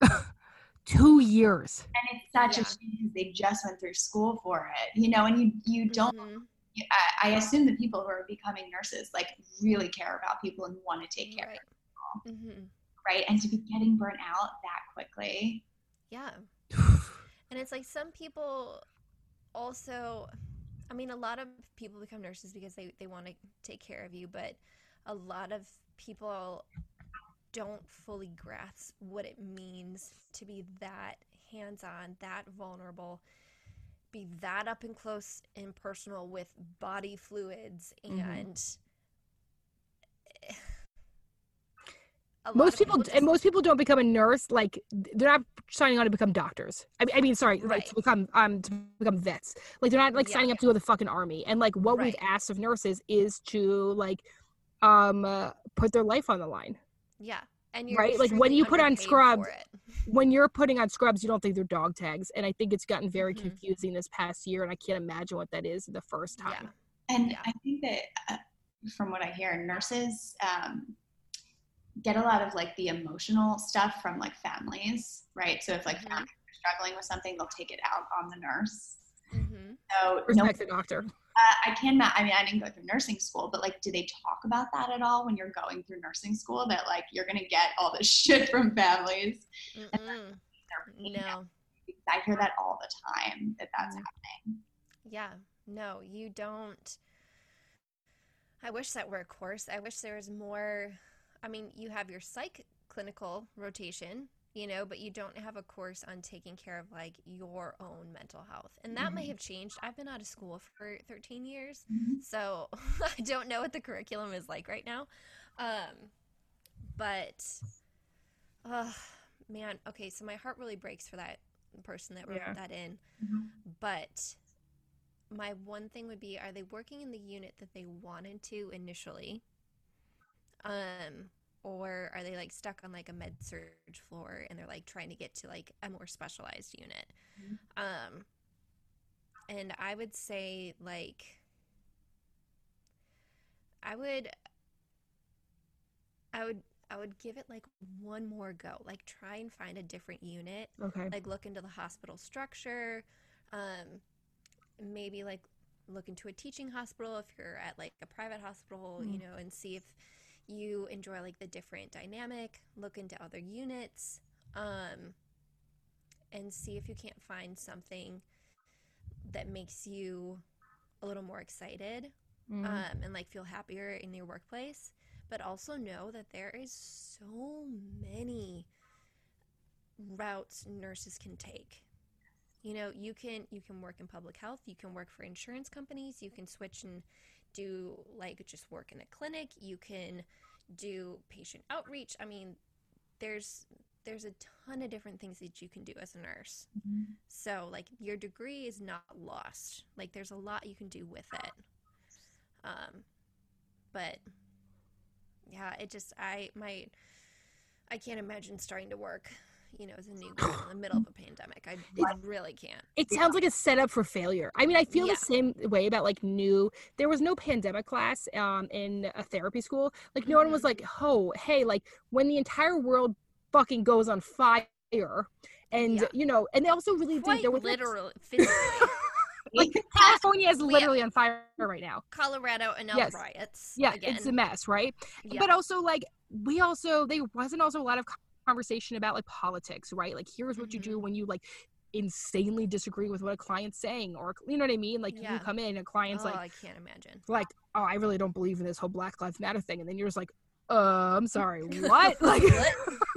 A: Two years.
C: And it's such
D: Yeah.
C: a shame because they just went through school for it, you know, and you you don't
D: Mhm.
C: I, I assume the people who are becoming nurses like really care about people and want to take care
D: Right.
C: of them,
D: hmm
C: right? And to be getting burnt out that quickly.
D: Yeah. And it's like some people also, I mean, a lot of people become nurses because they, they want to take care of you, but a lot of people don't fully grasp what it means to be that hands on, that vulnerable, be that up and close and personal with body fluids
A: Mhm.
D: and. a
A: most
D: of
A: people, and most people don't become a nurse like they're not signing on to become doctors i, I mean sorry like
D: Right.
A: to become um to become vets like they're not like
D: Yeah.
A: signing up to go to the fucking army and like what we've asked of nurses is to like um uh, put their life on the line
D: Yeah. And you're
A: Right, like, when you put on scrubs, when you're putting on scrubs you don't think they're dog tags and i think it's gotten very
D: Mhm.
A: confusing this past year and i can't imagine what that is the first time
D: Yeah.
A: time
C: And
D: Yeah.
C: I think that uh, from what I hear, nurses um, get a lot of like the emotional stuff from like families, right? So if like
D: Mhm.
C: families are struggling with something, they'll take it out on the nurse.
D: Mm-hmm.
C: So no,
A: the doctor
C: uh, I can. I mean, I didn't go through nursing school, but like, do they talk about that at all when you're going through nursing school? That like you're gonna get all this shit from families.
D: No.
C: Because I hear that all the time that that's
D: Mhm.
C: happening.
D: Yeah. No, you don't. I wish that were a course. I wish there was more. I mean, you have your psych clinical rotation, you know, but you don't have a course on taking care of like your own mental health. And that may
C: Mhm.
D: have changed. I've been out of school for 13 years.
C: Mhm.
D: So I don't know what the curriculum is like right now. Um, but, uh, man, okay, so my heart really breaks for that person that wrote
A: Yeah.
D: that in.
C: Mhm.
D: But my one thing would be are they working in the unit that they wanted to initially? Um, or are they like stuck on like a med surg floor and they're like trying to get to like a more specialized unit?
C: Mhm.
D: Um, and I would say like I would I would I would give it like one more go. Like try and find a different unit.
A: okay
D: Like look into the hospital structure. Um maybe like look into a teaching hospital if you're at like a private hospital, you
A: Mm.
D: know, and see if you enjoy like the different dynamic. Look into other units. Um and see if you can't find something that makes you a little more excited
A: Mhm.
D: um, and like feel happier in your workplace but also know that there is so many routes nurses can take you know you can you can work in public health you can work for insurance companies you can switch and do like just work in a clinic you can do patient outreach. I mean there's there's a ton of different things that you can do as a nurse. So like your degree is not lost. Like there's a lot you can do with it. Um but yeah it just i my i can't imagine starting to work you know as a new girl in the middle of a pandemic i really can't
A: it sounds like a setup for failure. I mean, I feel
D: Yeah.
A: the same way about like new. There was no pandemic class um in a therapy school. Like no one was
D: Mhm.
A: like, "Oh, hey, like when the entire world fucking goes on fire." And
D: Yeah.
A: you know, and they also really
D: quite
A: did. There was
D: literally physically
A: like California is literally on fire right now.
D: colorado and
A: Yes.
D: riots
A: Yeah,
D: again
A: it's a mess, right?
D: yeah.
A: But also like we also there wasn't also a lot of conversation about like politics, right? Like here's what you
D: Mm-hmm.
A: do when you like insanely disagree with what a client's saying or you know what I mean? Like
D: Yeah.
A: you come in and a client's
D: oh
A: like
D: i can't imagine
A: like, oh, I really don't believe in this whole Black Lives Matter thing, and then you're just like, uh, I'm sorry, what? like,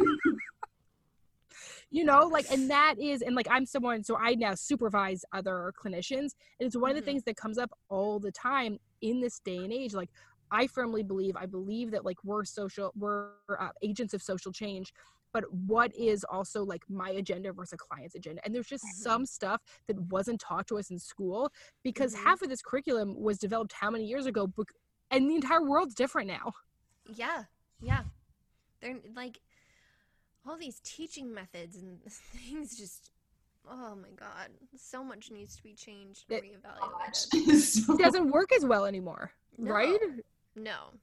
A: you know, like, and that is, and like, I'm someone, so I now supervise other clinicians, and it's one of
D: Mhm.
A: the things that comes up all the time in this day and age. Like, I firmly believe, I believe that like we're social, we're uh, agents of social change. But what is also like my agenda versus a client's agenda? And there's just
D: Mhm.
A: some stuff that wasn't taught to us in school because
D: Mhm.
A: half of this curriculum was developed how many years ago and the entire world's different now
D: Yeah, yeah. They're like all these teaching methods and things just oh my god. So much needs to be changed and
A: It-
D: reevaluated.
A: it doesn't work as well anymore
D: No.
A: right
D: No.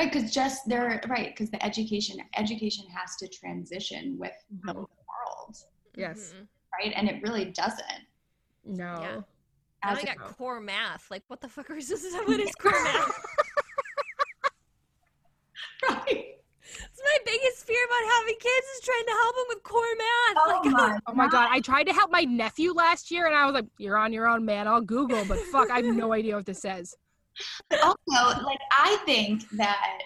C: Right, because just they're right because the education education has to transition with
A: Mhm.
C: the world,
A: Yes.
D: Mhm.
C: right? And it really doesn't.
A: No.
D: Yeah. Now
C: As
D: I
C: a-
D: got core math. Like, what the fuck is this? What is core math?
C: right.
D: It's my biggest fear about having kids is trying to help them with core math.
C: Oh
D: like,
C: my,
A: Oh my god, I tried to help my nephew last year and I was like, You're on your own, man. I'll Google, but fuck, I have no idea what this says.
C: But also, like, I think that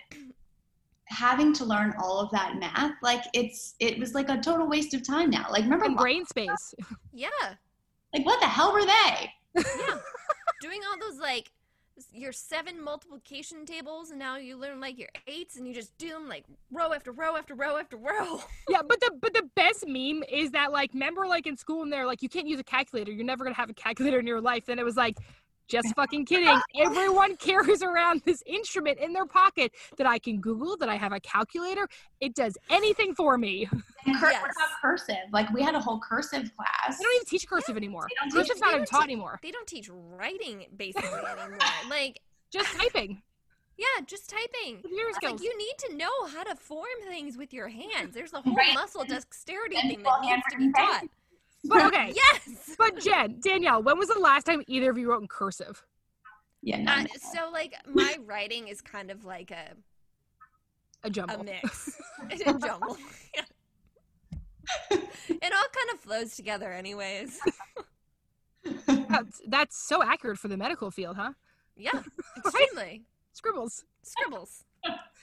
C: having to learn all of that math, like, it's it was like a total waste of time now. Like, remember,
A: And brain space.
D: yeah,
C: like, what the hell were they?
D: yeah. Doing all those like your seven multiplication tables, and now you learn like your eights, and you just do them like row after row after row after row.
A: Yeah, but the but the best meme is that like remember like in school and they're like you can't use a calculator. You're never gonna have a calculator in your life. Then it was like just fucking kidding. Everyone carries around this instrument in their pocket that I can Google, that I have a calculator. It does anything for me.
C: And cur-
D: Yes.
C: what about cursive? Like, we had a whole cursive class.
A: They don't even teach cursive anymore.
C: They don't teach-
A: Cursive's not even taught
D: teach-
A: anymore.
D: They don't teach writing basically anymore. like,
A: Just typing.
D: yeah, just typing.
A: Computer skills.
D: like you need to know how to form things with your hands. There's a whole
C: Right.
D: muscle dexterity
C: And
D: thing that needs to be
C: handwriting,
D: taught.
C: Right?
A: But okay.
D: Yes.
A: But Jen, Danielle, when was the last time either of you wrote in cursive?
C: Yeah, no.
D: Uh,
C: no.
D: so like my writing is kind of like a
A: A jumble.
D: a mix, a jumble. Yeah. it all kind of flows together, anyways.
A: That's, that's so accurate for the medical field, huh?
D: Yeah, extremely
A: Scribbles.
D: scribbles.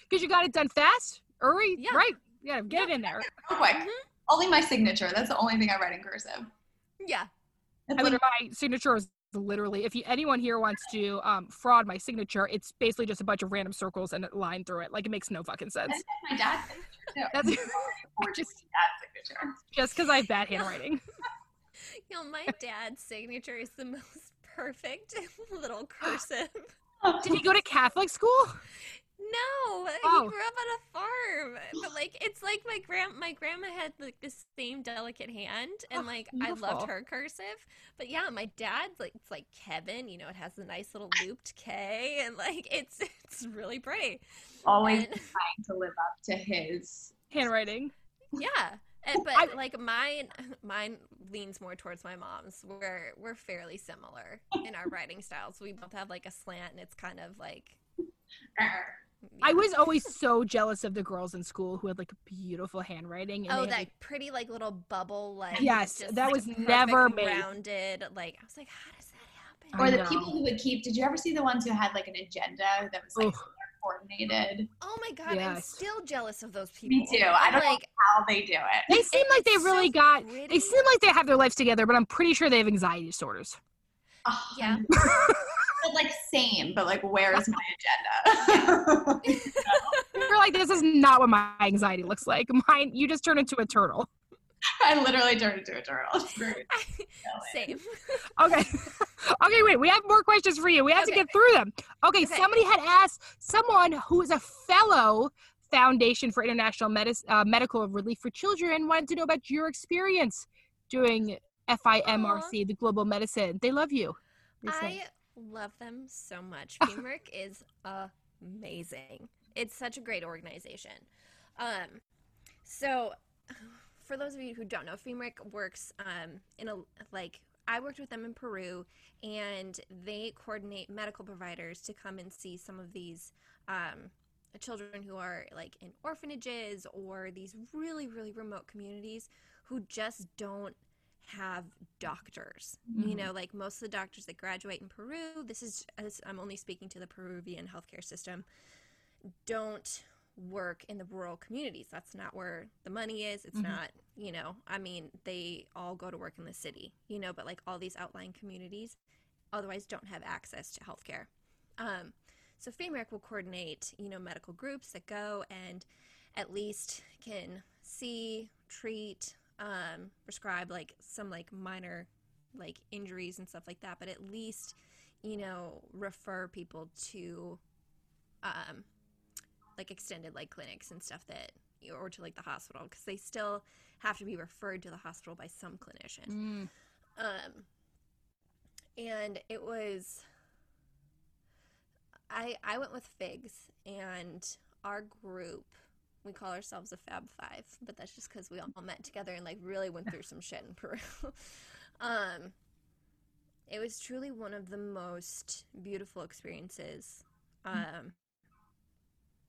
A: Because you got it done fast, early,
D: Yeah.
A: right? Yeah, get it in there.
C: Real quick.
D: Mhm.
C: Only my signature. That's the only thing I write in cursive.
D: Yeah,
C: It's
A: I mean, my signature is literally, if you, anyone here wants to um, fraud my signature, it's basically just a bunch of random circles and a line through it. Like, it makes no fucking sense.
C: that's my dad's signature too.
A: That's-
C: Or
A: just-
C: just dad's signature.
A: Just because I have bad handwriting.
D: you know, my dad's signature is the most perfect little cursive.
A: Did he go to Catholic school?
D: No,
A: Oh.
D: he grew up on a farm, but like it's like my grand my grandma had like the same delicate hand, and
A: Oh,
D: like I loved her cursive. But yeah, my dad's like it's like Kevin, you know, it has a nice little looped K, and like it's it's really pretty.
C: Always
D: And-
C: trying to live up to his.
A: Handwriting.
D: Yeah. And, but
A: I-
D: like mine mine leans more towards my mom's. We're we're fairly similar in our writing styles. We both have like a slant and it's kind of like
A: er,
D: I
A: was always so jealous of the girls in school who had like beautiful handwriting. And
D: Oh, that
A: had, like,
D: pretty like little bubble like
A: Yes,
D: just,
A: that
D: like,
A: was never made.
D: rounded. Like I was like, how does that
A: happen?
C: Or the
A: know.
C: people who would keep. Did you ever see the ones who had like an agenda that was like
A: Ugh.
C: coordinated?
D: Oh my god, I'm still jealous of those people.
C: Me too. I don't know
D: like
C: how they do it.
A: they seem like they really
D: so
A: got.
D: pretty.
A: They seem like they have their lives together, but I'm pretty sure they have anxiety disorders.
C: Oh,
D: Yeah.
C: But like same, but like where's my agenda?
A: You're like, this is not what my anxiety looks like. Mine, you just turn into a turtle.
C: I literally turned into a turtle. It's great.
D: same.
A: Okay. okay, wait. We have more questions for you. We have to get through them. Okay,
D: Okay.
A: somebody had asked someone who is a fellow Foundation for International Medis- uh, Medical Relief for Children wanted to know about your experience doing FIMRC, the Global Medicine. They love you. they.
D: I love them so much. FIMRC is amazing. It's such a great organization. Um, so, for those of you who don't know, FIMRC works um, in a like I worked with them in Peru, and they coordinate medical providers to come and see some of these um, children who are like in orphanages or these really really remote communities who just don't have doctors. You
A: Mhm.
D: know, like most of the doctors that graduate in Peru, this is I'm only speaking to the Peruvian healthcare system, don't work in the rural communities. That's not where the money is. It's
A: Mhm.
D: not, you know, I mean, they all go to work in the city, you know, but like all these outlying communities otherwise don't have access to healthcare. Um, so FIMRC will coordinate, you know, medical groups that go and at least can see, treat, um, prescribe like some like minor like injuries and stuff like that, but at least, you know, refer people to um like extended like clinics and stuff that or to like the hospital because they still have to be referred to the hospital by some clinician.
A: Mm.
D: Um, and it was, I I went with figs, and our group we call ourselves a Fab Five, but that's just because we all met together and like really went through some shit in Peru. um, it was truly one of the most beautiful experiences. Um,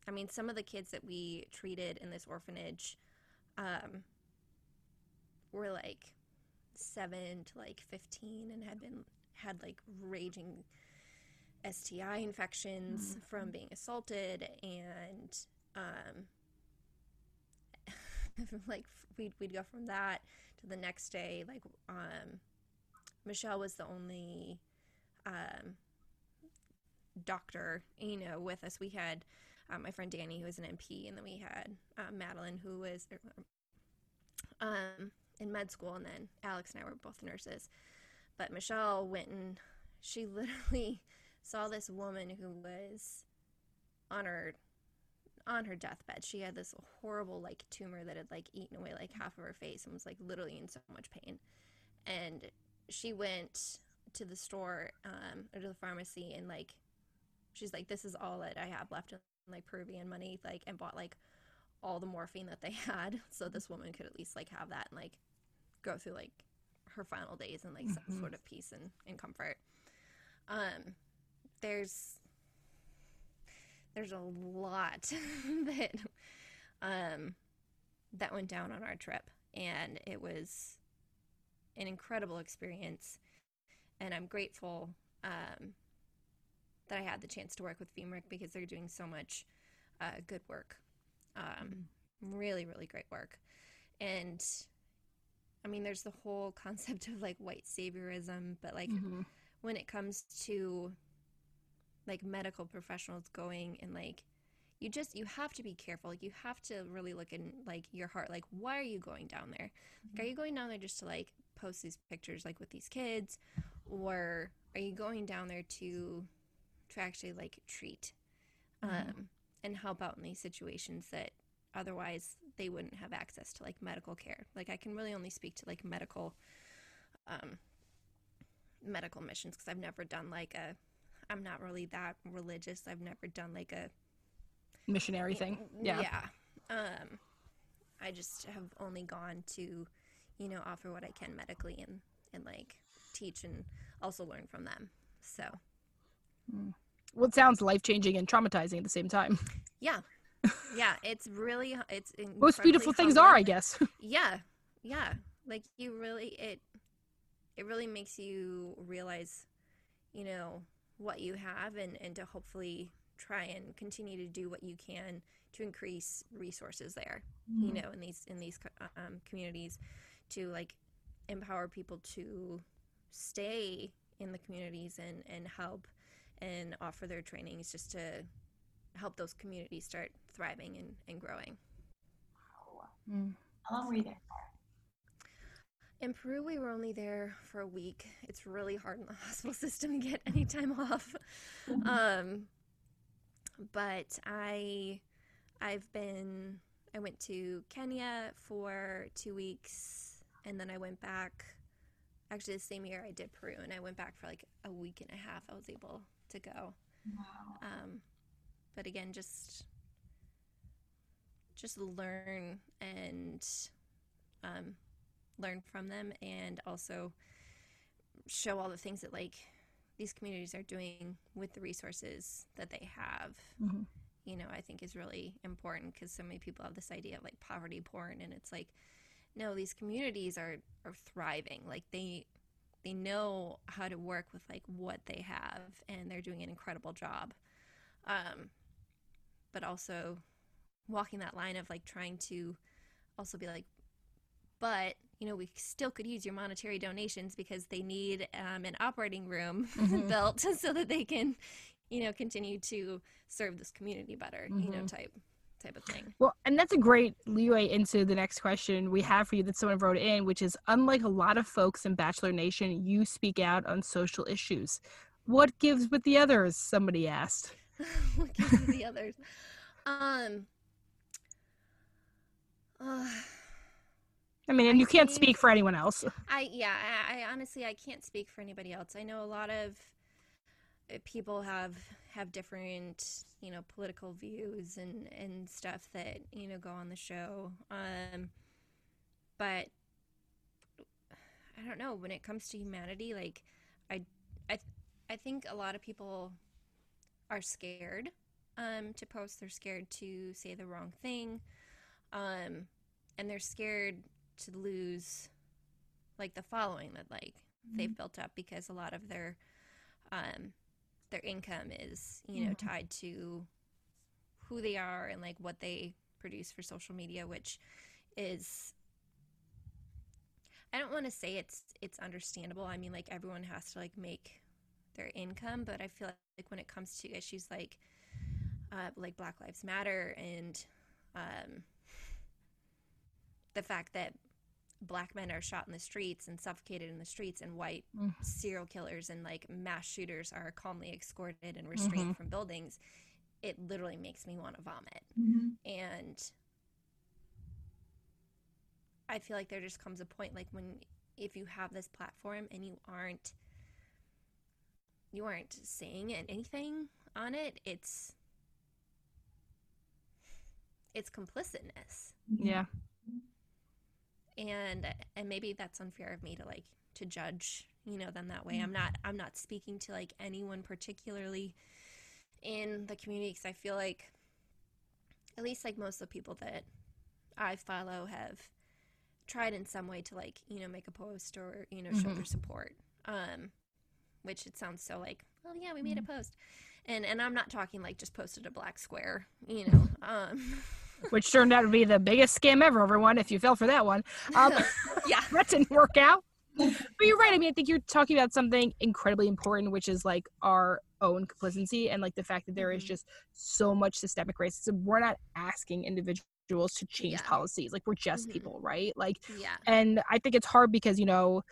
D: I mean, some of the kids that we treated in this orphanage um, were like seven to like 15 and had been had like raging STI infections mm-hmm. from being assaulted and um, like we'd, we'd go from that to the next day like um, michelle was the only um, doctor you know with us. We had um, my friend danny who was an NP and then we had uh, madeline who was er, um, in med school and then alex and i were both nurses. But michelle went and she literally saw this woman who was on her on her deathbed. She had this horrible like tumor that had like eaten away like half of her face and was like literally in so much pain. And she went to the store um, or to the pharmacy and like she's like, this is all that I have left in like Peruvian money, like and bought like all the morphine that they had, so this woman could at least like have that and like go through like her final days and like mm-hmm. some sort of peace and, and comfort. Um, there's there's a lot that um, that went down on our trip, and it was an incredible experience. And I'm grateful um, that I had the chance to work with FIMRC because they're doing so much uh, good work, um, mm-hmm. really, really great work. And I mean, there's the whole concept of like white saviorism, but like mm-hmm. when it comes to like medical professionals going and like you just you have to be careful. Like you have to really look in like your heart like why are you going down there? Like are you going down there just to like post these pictures like with these kids? Or are you going down there to to actually like treat mm-hmm. um and help out in these situations that otherwise they wouldn't have access to like medical care? Like i can really only speak to like medical um medical missions because i've never done like a I'm not really that religious. I've never done like a
G: missionary thing. Yeah.
D: Yeah. Um, I just have only gone to, you know, offer what I can medically and and like teach and also learn from them. So.
G: Mm. Well, it sounds life changing and traumatizing at the same time.
D: Yeah. Yeah, it's really it's
G: most beautiful things are, I guess.
D: yeah, yeah. Like you really it it really makes you realize, you know, what you have and, and to hopefully try and continue to do what you can to increase resources there mm-hmm. you know in these in these um, communities to like empower people to stay in the communities and and help and offer their trainings just to help those communities start thriving and, and growing
C: wow. mm. how long were you there for
D: in Peru, we were only there for a week. It's really hard in the hospital system to get any time off. Mm-hmm. Um, but I, I've been. I went to Kenya for two weeks, and then I went back. Actually, the same year I did Peru, and I went back for like a week and a half. I was able to go. Wow. Um, but again, just just learn and um, learn from them and also show all the things that like these communities are doing with the resources that they have mm-hmm. you know i think is really important because so many people have this idea of like poverty porn and it's like no these communities are are thriving like they they know how to work with like what they have and they're doing an incredible job um but also walking that line of like trying to also be like but you know, we still could use your monetary donations because they need um, an operating room mm-hmm. built so that they can, you know, continue to serve this community better, mm-hmm. you know, mm-hmm. type type of thing.
G: Well, and that's a great leeway into the next question we have for you that someone wrote in, which is unlike a lot of folks in Bachelor Nation, you speak out on social issues. What gives with the others? Somebody asked.
D: what gives with the others? Um.
G: Uh, I mean, and you can't speak for anyone else.
D: I yeah, I, I, honestly I can't speak for anybody else. I know a lot of people have have different you know political views and and stuff that you know go on the show um but i don't know when it comes to humanity like i i i think a lot of people are scared um to post they're scared to say the wrong thing um and they're scared to lose like the following that like mm-hmm. they've built up because a lot of their um their income is you know mm-hmm. tied to who they are and like what they produce for social media which is I don't want to say it's it's understandable. I mean like everyone has to like make their income, but I feel like when it comes to issues like uh, like Black Lives Matter and um, the fact that black men are shot in the streets and suffocated in the streets and white mm-hmm. serial killers and like mass shooters are calmly escorted and restrained mm-hmm. from buildings it literally makes me want to vomit mm-hmm. and i feel like there just comes a point like when if you have this platform and you aren't you aren't saying anything on it it's it's complicitness
G: yeah
D: and and maybe that's unfair of me to like to judge you know them that way i'm not i'm not speaking to like anyone particularly in the community because i feel like at least like most of the people that i follow have tried in some way to like you know make a post or you know show mm-hmm. their support um which it sounds so like well yeah we made a mm-hmm. post and and i'm not talking like just posted a black square you know um
A: which turned out to be the biggest scam ever, everyone, if you fell for that one. Um,
D: yeah.
A: that didn't work out. But you're right. I mean, I think you're talking about something incredibly important, which is like our own complicity and like the fact that there is mm-hmm. just so much systemic racism. We're not asking individuals to change yeah. policies. Like we're just mm-hmm. people, right? Like,
D: yeah.
A: And I think it's hard because you know,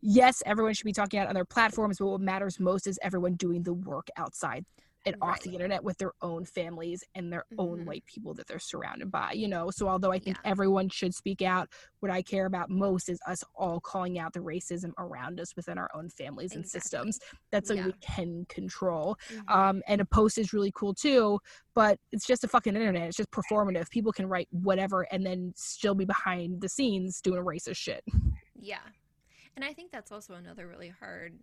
A: yes, everyone should be talking out on their platforms, but what matters most is everyone doing the work outside and right. off the internet with their own families and their mm-hmm. own white people that they're surrounded by you know so although i think yeah. everyone should speak out what i care about most is us all calling out the racism around us within our own families exactly. and systems that's something yeah. we can control mm-hmm. um, and a post is really cool too but it's just a fucking internet it's just performative people can write whatever and then still be behind the scenes doing racist shit
D: yeah and i think that's also another really hard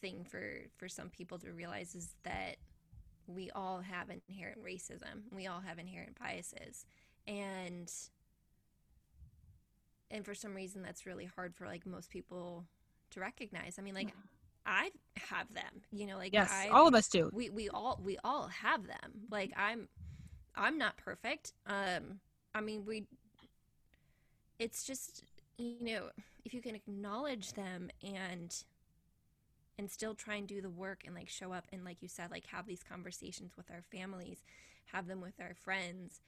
D: thing for for some people to realize is that we all have inherent racism. We all have inherent biases. And and for some reason that's really hard for like most people to recognize. I mean like I have them, you know, like
A: yes,
D: I,
A: all of us do.
D: We we all we all have them. Like I'm I'm not perfect. Um I mean we it's just you know, if you can acknowledge them and and still try and do the work and like show up and like you said like have these conversations with our families have them with our friends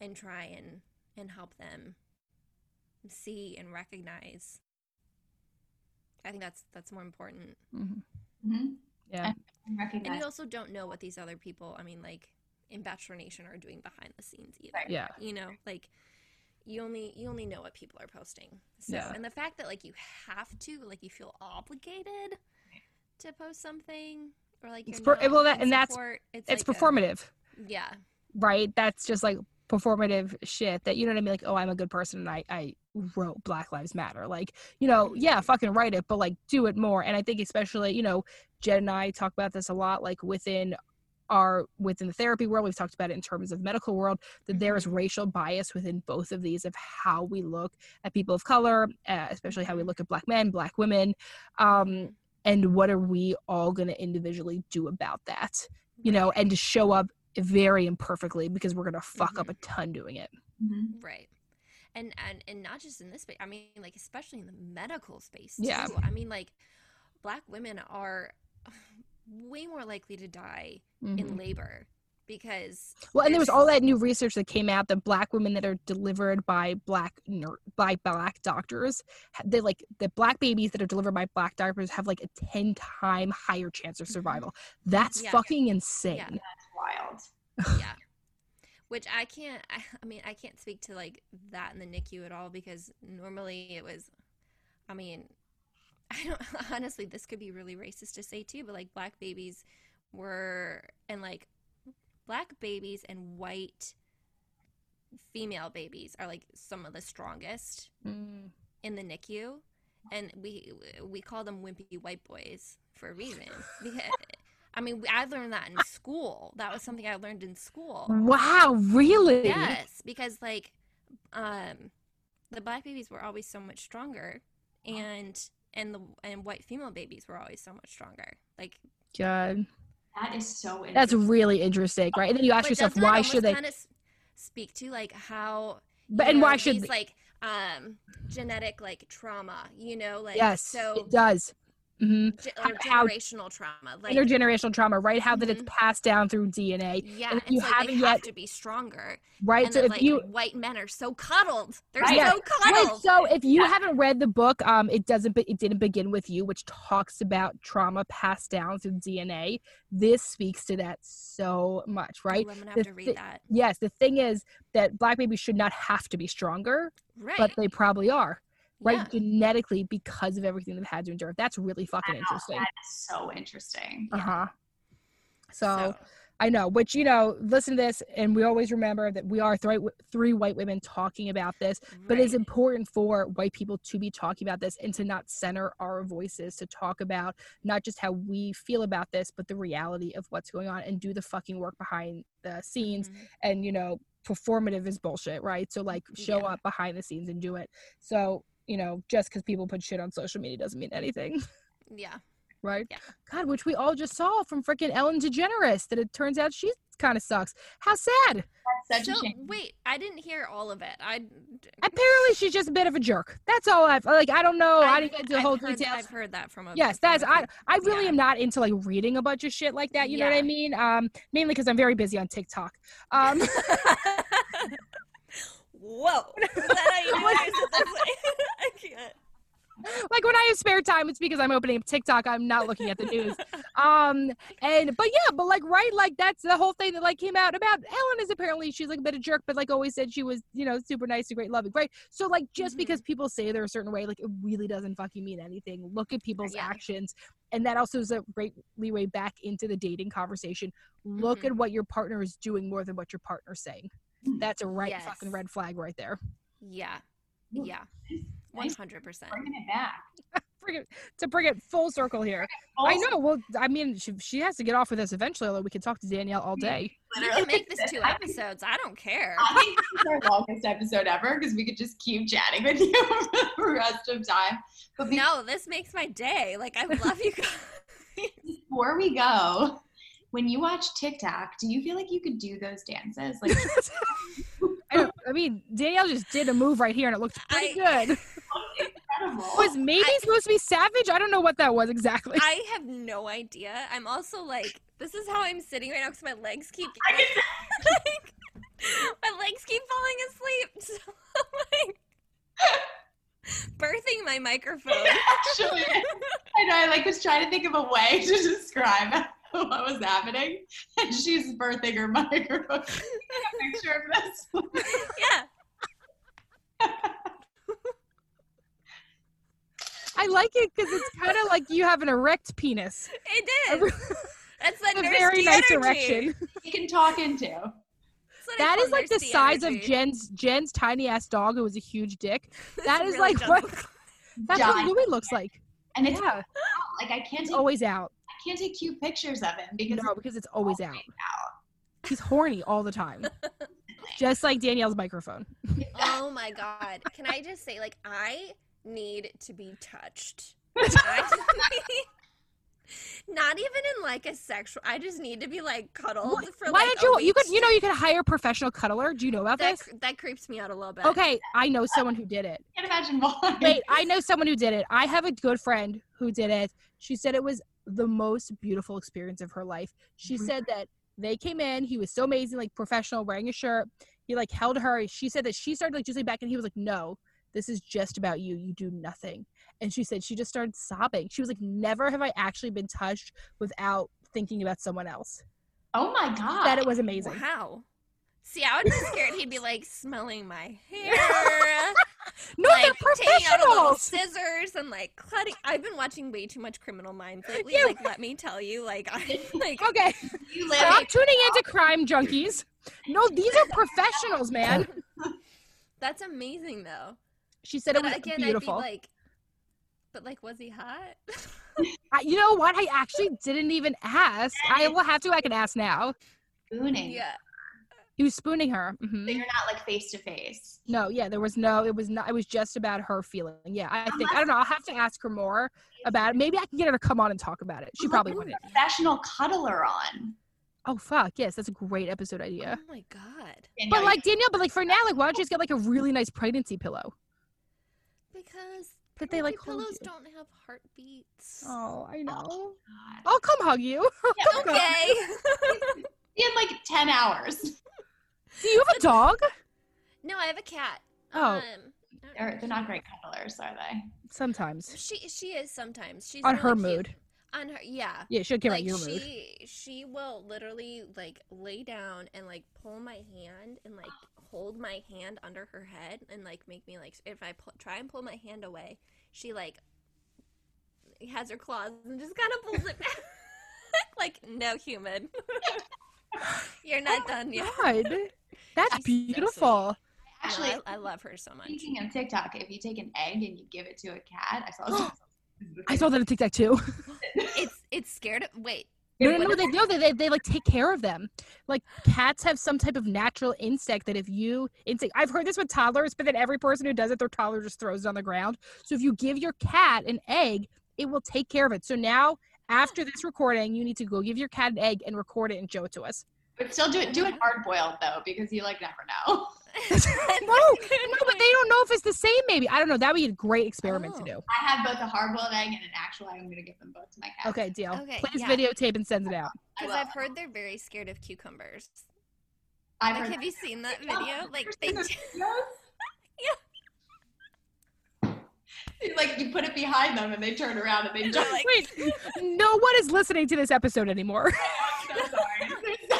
D: and try and and help them see and recognize. I think that's that's more important.
A: Mm-hmm. Mm-hmm. yeah.
D: And, and you also don't know what these other people i mean like in bachelor nation are doing behind the scenes either.
A: Yeah.
D: You know like you only you only know what people are posting. So yeah. and the fact that like you have to like you feel obligated to post something or like
A: it's per- well that and that's it's, it's like performative.
D: A, yeah.
A: Right? That's just like performative shit that you know what i mean? Like oh i'm a good person and i i wrote black lives matter. Like you know yeah. fucking write it but like do it more. And i think especially you know jen and i talk about this a lot like within our within the therapy world we've talked about it in terms of medical world that there is mm-hmm. racial bias within both of these of how we look at people of color uh, especially how we mm-hmm. look at black men black women. Um and what are we all going to individually do about that you know and to show up very imperfectly because we're going to fuck mm-hmm. up a ton doing it
D: mm-hmm. right and and and not just in this space i mean like especially in the medical space too.
A: yeah
D: i mean like black women are way more likely to die mm-hmm. in labor because
A: well and there was all that new research that came out that black women that are delivered by black by black doctors they like the black babies that are delivered by black doctors have like a 10 time higher chance of mm-hmm. survival that's yeah. fucking insane yeah.
C: that's
D: wild yeah which i can't I, I mean i can't speak to like that in the nicu at all because normally it was i mean I don't honestly this could be really racist to say too, but like black babies were and like black babies and white female babies are like some of the strongest mm. in the NICU and we we call them wimpy white boys for a reason because I mean, I learned that in school. That was something I learned in school.
A: Wow, really?
D: Yes, because like um the black babies were always so much stronger and and the and white female babies were always so much stronger. Like
A: God.
C: That is so
A: That's really interesting, right? And then you ask but yourself why should they
D: kind of speak to like how
A: but and know, why should these,
D: they... like um genetic like trauma, you know, like
A: yes, so it does.
D: Mm-hmm. generational how, trauma,
A: like intergenerational trauma, right? How mm-hmm. that it's mm-hmm. passed down through DNA.
D: Yeah, and you so haven't yet have to be stronger,
A: right?
D: And
A: so if
D: like,
A: you
D: white men are so cuddled, they're right. so cuddled.
A: Right. So if you yeah. haven't read the book, um, it doesn't, it didn't begin with you, which talks about trauma passed down through DNA. This speaks to that so much, right?
D: Ooh, I'm gonna have the to read th- that.
A: Yes, the thing is that black babies should not have to be stronger,
D: right?
A: But they probably are right yeah. genetically because of everything they've had to endure that's really fucking wow, interesting
C: that's so interesting
A: uh-huh so, so, i know which you know listen to this and we always remember that we are three, three white women talking about this right. but it's important for white people to be talking about this and to not center our voices to talk about not just how we feel about this but the reality of what's going on and do the fucking work behind the scenes mm-hmm. and you know performative is bullshit, right? So like show yeah. up behind the scenes and do it. So you know, just because people put shit on social media doesn't mean anything.
D: Yeah.
A: right?
D: Yeah.
A: God, which we all just saw from freaking Ellen DeGeneres that it turns out she kind of sucks. How sad.
D: so, wait, I didn't hear all of it. I
A: apparently she's just a bit of a jerk. That's all I've like. I don't know. I've, I did not get the I've whole
D: heard,
A: details.
D: I've heard that from a
A: yes. That's I. I really yeah. am not into like reading a bunch of shit like that. You yeah. know what I mean? Um, mainly because I'm very busy on TikTok. Um.
D: Whoa. Is that how you do it? I can't.
A: Like when I have spare time, it's because I'm opening TikTok. I'm not looking at the news. Um, and but yeah, but like right, like that's the whole thing that like came out about Ellen is apparently she's like a bit of jerk, but like always said she was, you know, super nice and great, loving, right? So like just mm-hmm. because people say they're a certain way, like it really doesn't fucking mean anything. Look at people's yeah. actions, and that also is a great leeway back into the dating conversation. Look mm-hmm. at what your partner is doing more than what your partner's saying. Mm. That's a right yes. fucking red flag right there.
D: Yeah. Yeah. One hundred percent.
C: Bringing it back.
A: bring it, to bring it full circle here. Full I know. Well, I mean, she, she has to get off with us eventually. Although we could talk to Danielle all day.
D: We can make this two episodes. I don't care.
C: I think this is our longest episode ever because we could just keep chatting with you for the rest of time.
D: But no, this makes my day. Like I love you guys.
C: Before we go, when you watch TikTok, do you feel like you could do those dances? Like,
A: I, oh, I, mean, Danielle just did a move right here, and it looked pretty I, good. Incredible. Was maybe I, supposed to be savage? I don't know what that was exactly.
D: I have no idea. I'm also like, this is how I'm sitting right now because my legs keep like, my legs keep falling asleep. So like birthing my microphone.
C: Actually, I know. I like was trying to think of a way to describe what was happening, and she's birthing her microphone. picture of
D: this. yeah.
A: I like it because it's kind of like you have an erect penis.
D: It did. It is. That's a
A: very nice erection.
C: You can talk into.
A: That is like the size energy. of Jen's Jen's tiny ass dog who was a huge dick. That is really like what that's what Louis looks like.
C: And it's yeah. like I can't.
A: Take, always out
C: can't take cute pictures of him because
A: no, because it's always, always out. out. He's horny all the time. just like Danielle's microphone.
D: oh my god. Can I just say like I need to be touched. not even in like a sexual I just need to be like cuddled what? for
A: Why
D: like
A: did you you could you know you could hire a professional cuddler? Do you know about
D: that,
A: this?
D: That creeps me out a little bit.
A: Okay, I know someone who did it.
C: I can't imagine why.
A: Wait, I know someone who did it. I have a good friend who did it. She said it was the most beautiful experience of her life. She mm-hmm. said that they came in, he was so amazing, like professional, wearing a shirt. He like held her. She said that she started like just like back and he was like, No, this is just about you. You do nothing. And she said she just started sobbing. She was like, Never have I actually been touched without thinking about someone else.
C: Oh my God.
A: That it was amazing.
D: Wow. See, I would be scared he'd be like smelling my hair.
A: No,
D: like,
A: they're
D: taking out a little scissors and like cutting. I've been watching way too much Criminal Minds lately. Yeah. Like, let me tell you, like, I like.
A: Okay, you stop tuning into crime junkies. No, these are professionals, man.
D: That's amazing, though.
A: She said but it was again, beautiful.
D: like, but like, was he hot?
A: I, you know what? I actually didn't even ask. I will have to. I can ask now.
C: Spooning.
D: Yeah.
A: He was spooning her. Mm-hmm.
C: So you're not like face to face.
A: No, yeah, there was no. It was not. It was just about her feeling. Yeah, I think I don't know. I'll have to ask her more about it. Maybe I can get her to come on and talk about it. She probably wouldn't.
C: Professional cuddler on.
A: Oh fuck yes, that's a great episode idea.
D: Oh my god.
A: But like Danielle, but like for now, like why don't you just get like a really nice pregnancy pillow?
D: Because
A: but they like
D: pillows don't have heartbeats.
A: Oh, I know. Oh, I'll come hug you.
D: Yeah, okay.
C: In like ten hours.
A: Do you have a dog?
D: No, I have a cat.
A: Oh.
C: Um, they're, they're not great cuddlers, are they?
A: Sometimes.
D: She she is sometimes. She's
A: on
D: really
A: her
D: cute.
A: mood.
D: On her, yeah.
A: Yeah, she'll care
D: like,
A: about your
D: she,
A: mood.
D: She she will literally like lay down and like pull my hand and like hold my hand under her head and like make me like if I pu- try and pull my hand away, she like has her claws and just kind of pulls it back. like no human. You're not oh done yet.
A: God, that's She's beautiful. So
D: Actually, no, I, I, love her so much.
C: Speaking of TikTok, if you take an egg and you give it to a cat, I saw.
A: I saw that on TikTok too.
D: it's it's scared of wait.
A: No, no, no, they know they, they, they like take care of them. Like cats have some type of natural instinct that if you instinct, I've heard this with toddlers, but then every person who does it, their toddler just throws it on the ground. So if you give your cat an egg, it will take care of it. So now after this recording, you need to go give your cat an egg and record it and show it to us.
C: But still do it do it hard boiled though, because you like never know.
A: no, no, but they don't know if it's the same. Maybe I don't know. That would be a great experiment
D: oh.
A: to do.
C: I have both a hard-boiled egg and an actual egg. I'm gonna give them both to my cat.
A: Okay, deal.
D: Okay,
A: Please
D: yeah.
A: videotape and send it out.
D: Because I've heard they're very scared of cucumbers.
C: I've
D: like,
C: heard
D: have you seen that video? Like they.
C: It's like you put it behind them and they turn around and they jump.
A: Like, Wait, no one is listening to this episode anymore.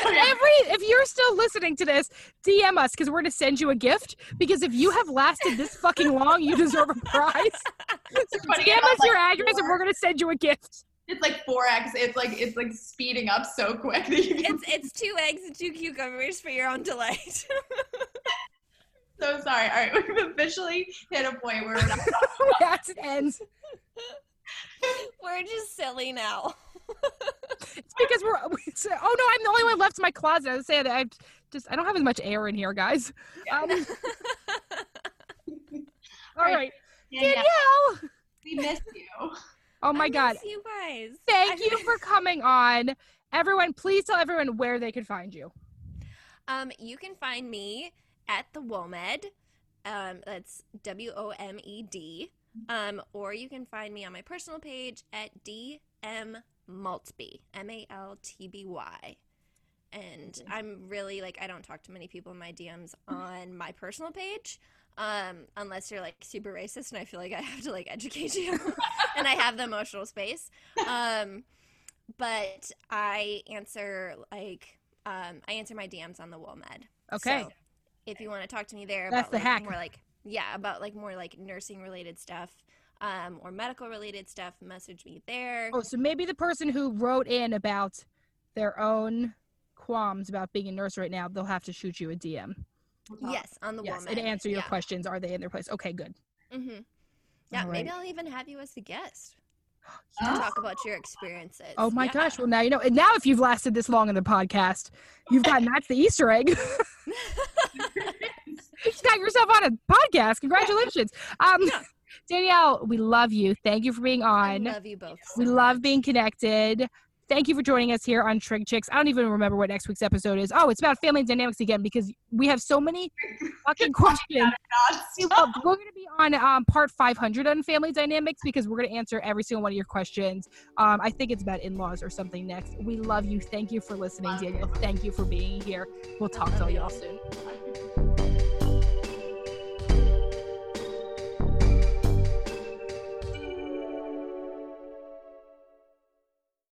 C: So sorry.
A: Every if you're still listening to this, DM us because we're gonna send you a gift. Because if you have lasted this fucking long, you deserve a prize. So DM us your address four. and we're gonna send you a gift.
C: It's like four X. It's like it's like speeding up so quick that you
D: can... It's it's two eggs and two cucumbers for your own delight.
C: so sorry. All right, we've officially hit a point where we're not.
A: That's it ends.
D: We're just silly now.
A: It's because we're. oh no, I'm the only one left in my closet. I was saying that I just I don't have as much air in here, guys. Um, all right, Danielle.
C: We miss you.
A: Oh my
D: I
A: god.
D: you guys.
A: Thank you for coming on. Everyone, please tell everyone where they can find you.
D: Um, you can find me at the WOMED. Um, that's W O M E D. Um, or you can find me on my personal page at DM Maltby, M A L T B Y. And I'm really like, I don't talk to many people in my DMs on my personal page. Um, unless you're like super racist and I feel like I have to like educate you and I have the emotional space. Um, but I answer like, um, I answer my DMs on the WOMED.
A: Okay.
D: So if you want to talk to me there,
A: that's
D: about,
A: the
D: like,
A: hack.
D: More like yeah, about like more like nursing related stuff um, or medical related stuff, message me there.
A: Oh, so maybe the person who wrote in about their own qualms about being a nurse right now, they'll have to shoot you a DM.
D: Yes, on the
A: yes,
D: woman.
A: and answer your
D: yeah.
A: questions. Are they in their place? Okay, good.
D: Mm-hmm. Yeah,
A: All
D: maybe
A: right.
D: I'll even have you as a guest to talk about your experiences.
A: Oh my
D: Yeah.
A: gosh! Well, now you know. And now, if you've lasted this long in the podcast, you've gotten that's the Easter egg. you got yourself on a podcast. Congratulations, um, Danielle. We love you. Thank you for being
D: I
A: on.
D: love you both.
A: we
D: so
A: love
D: much.
A: being connected. Thank you for joining us here on ShrinkChicks. I don't even remember what next week's episode is. Oh, it's about family dynamics again because we have so many fucking questions. We're going to be on um, part 500 on family dynamics because we're going to answer every single one of your questions. Um, I think it's about in laws or something next. We love you. Thank you for listening, Daniel. Thank you for being here. We'll talk to y'all soon.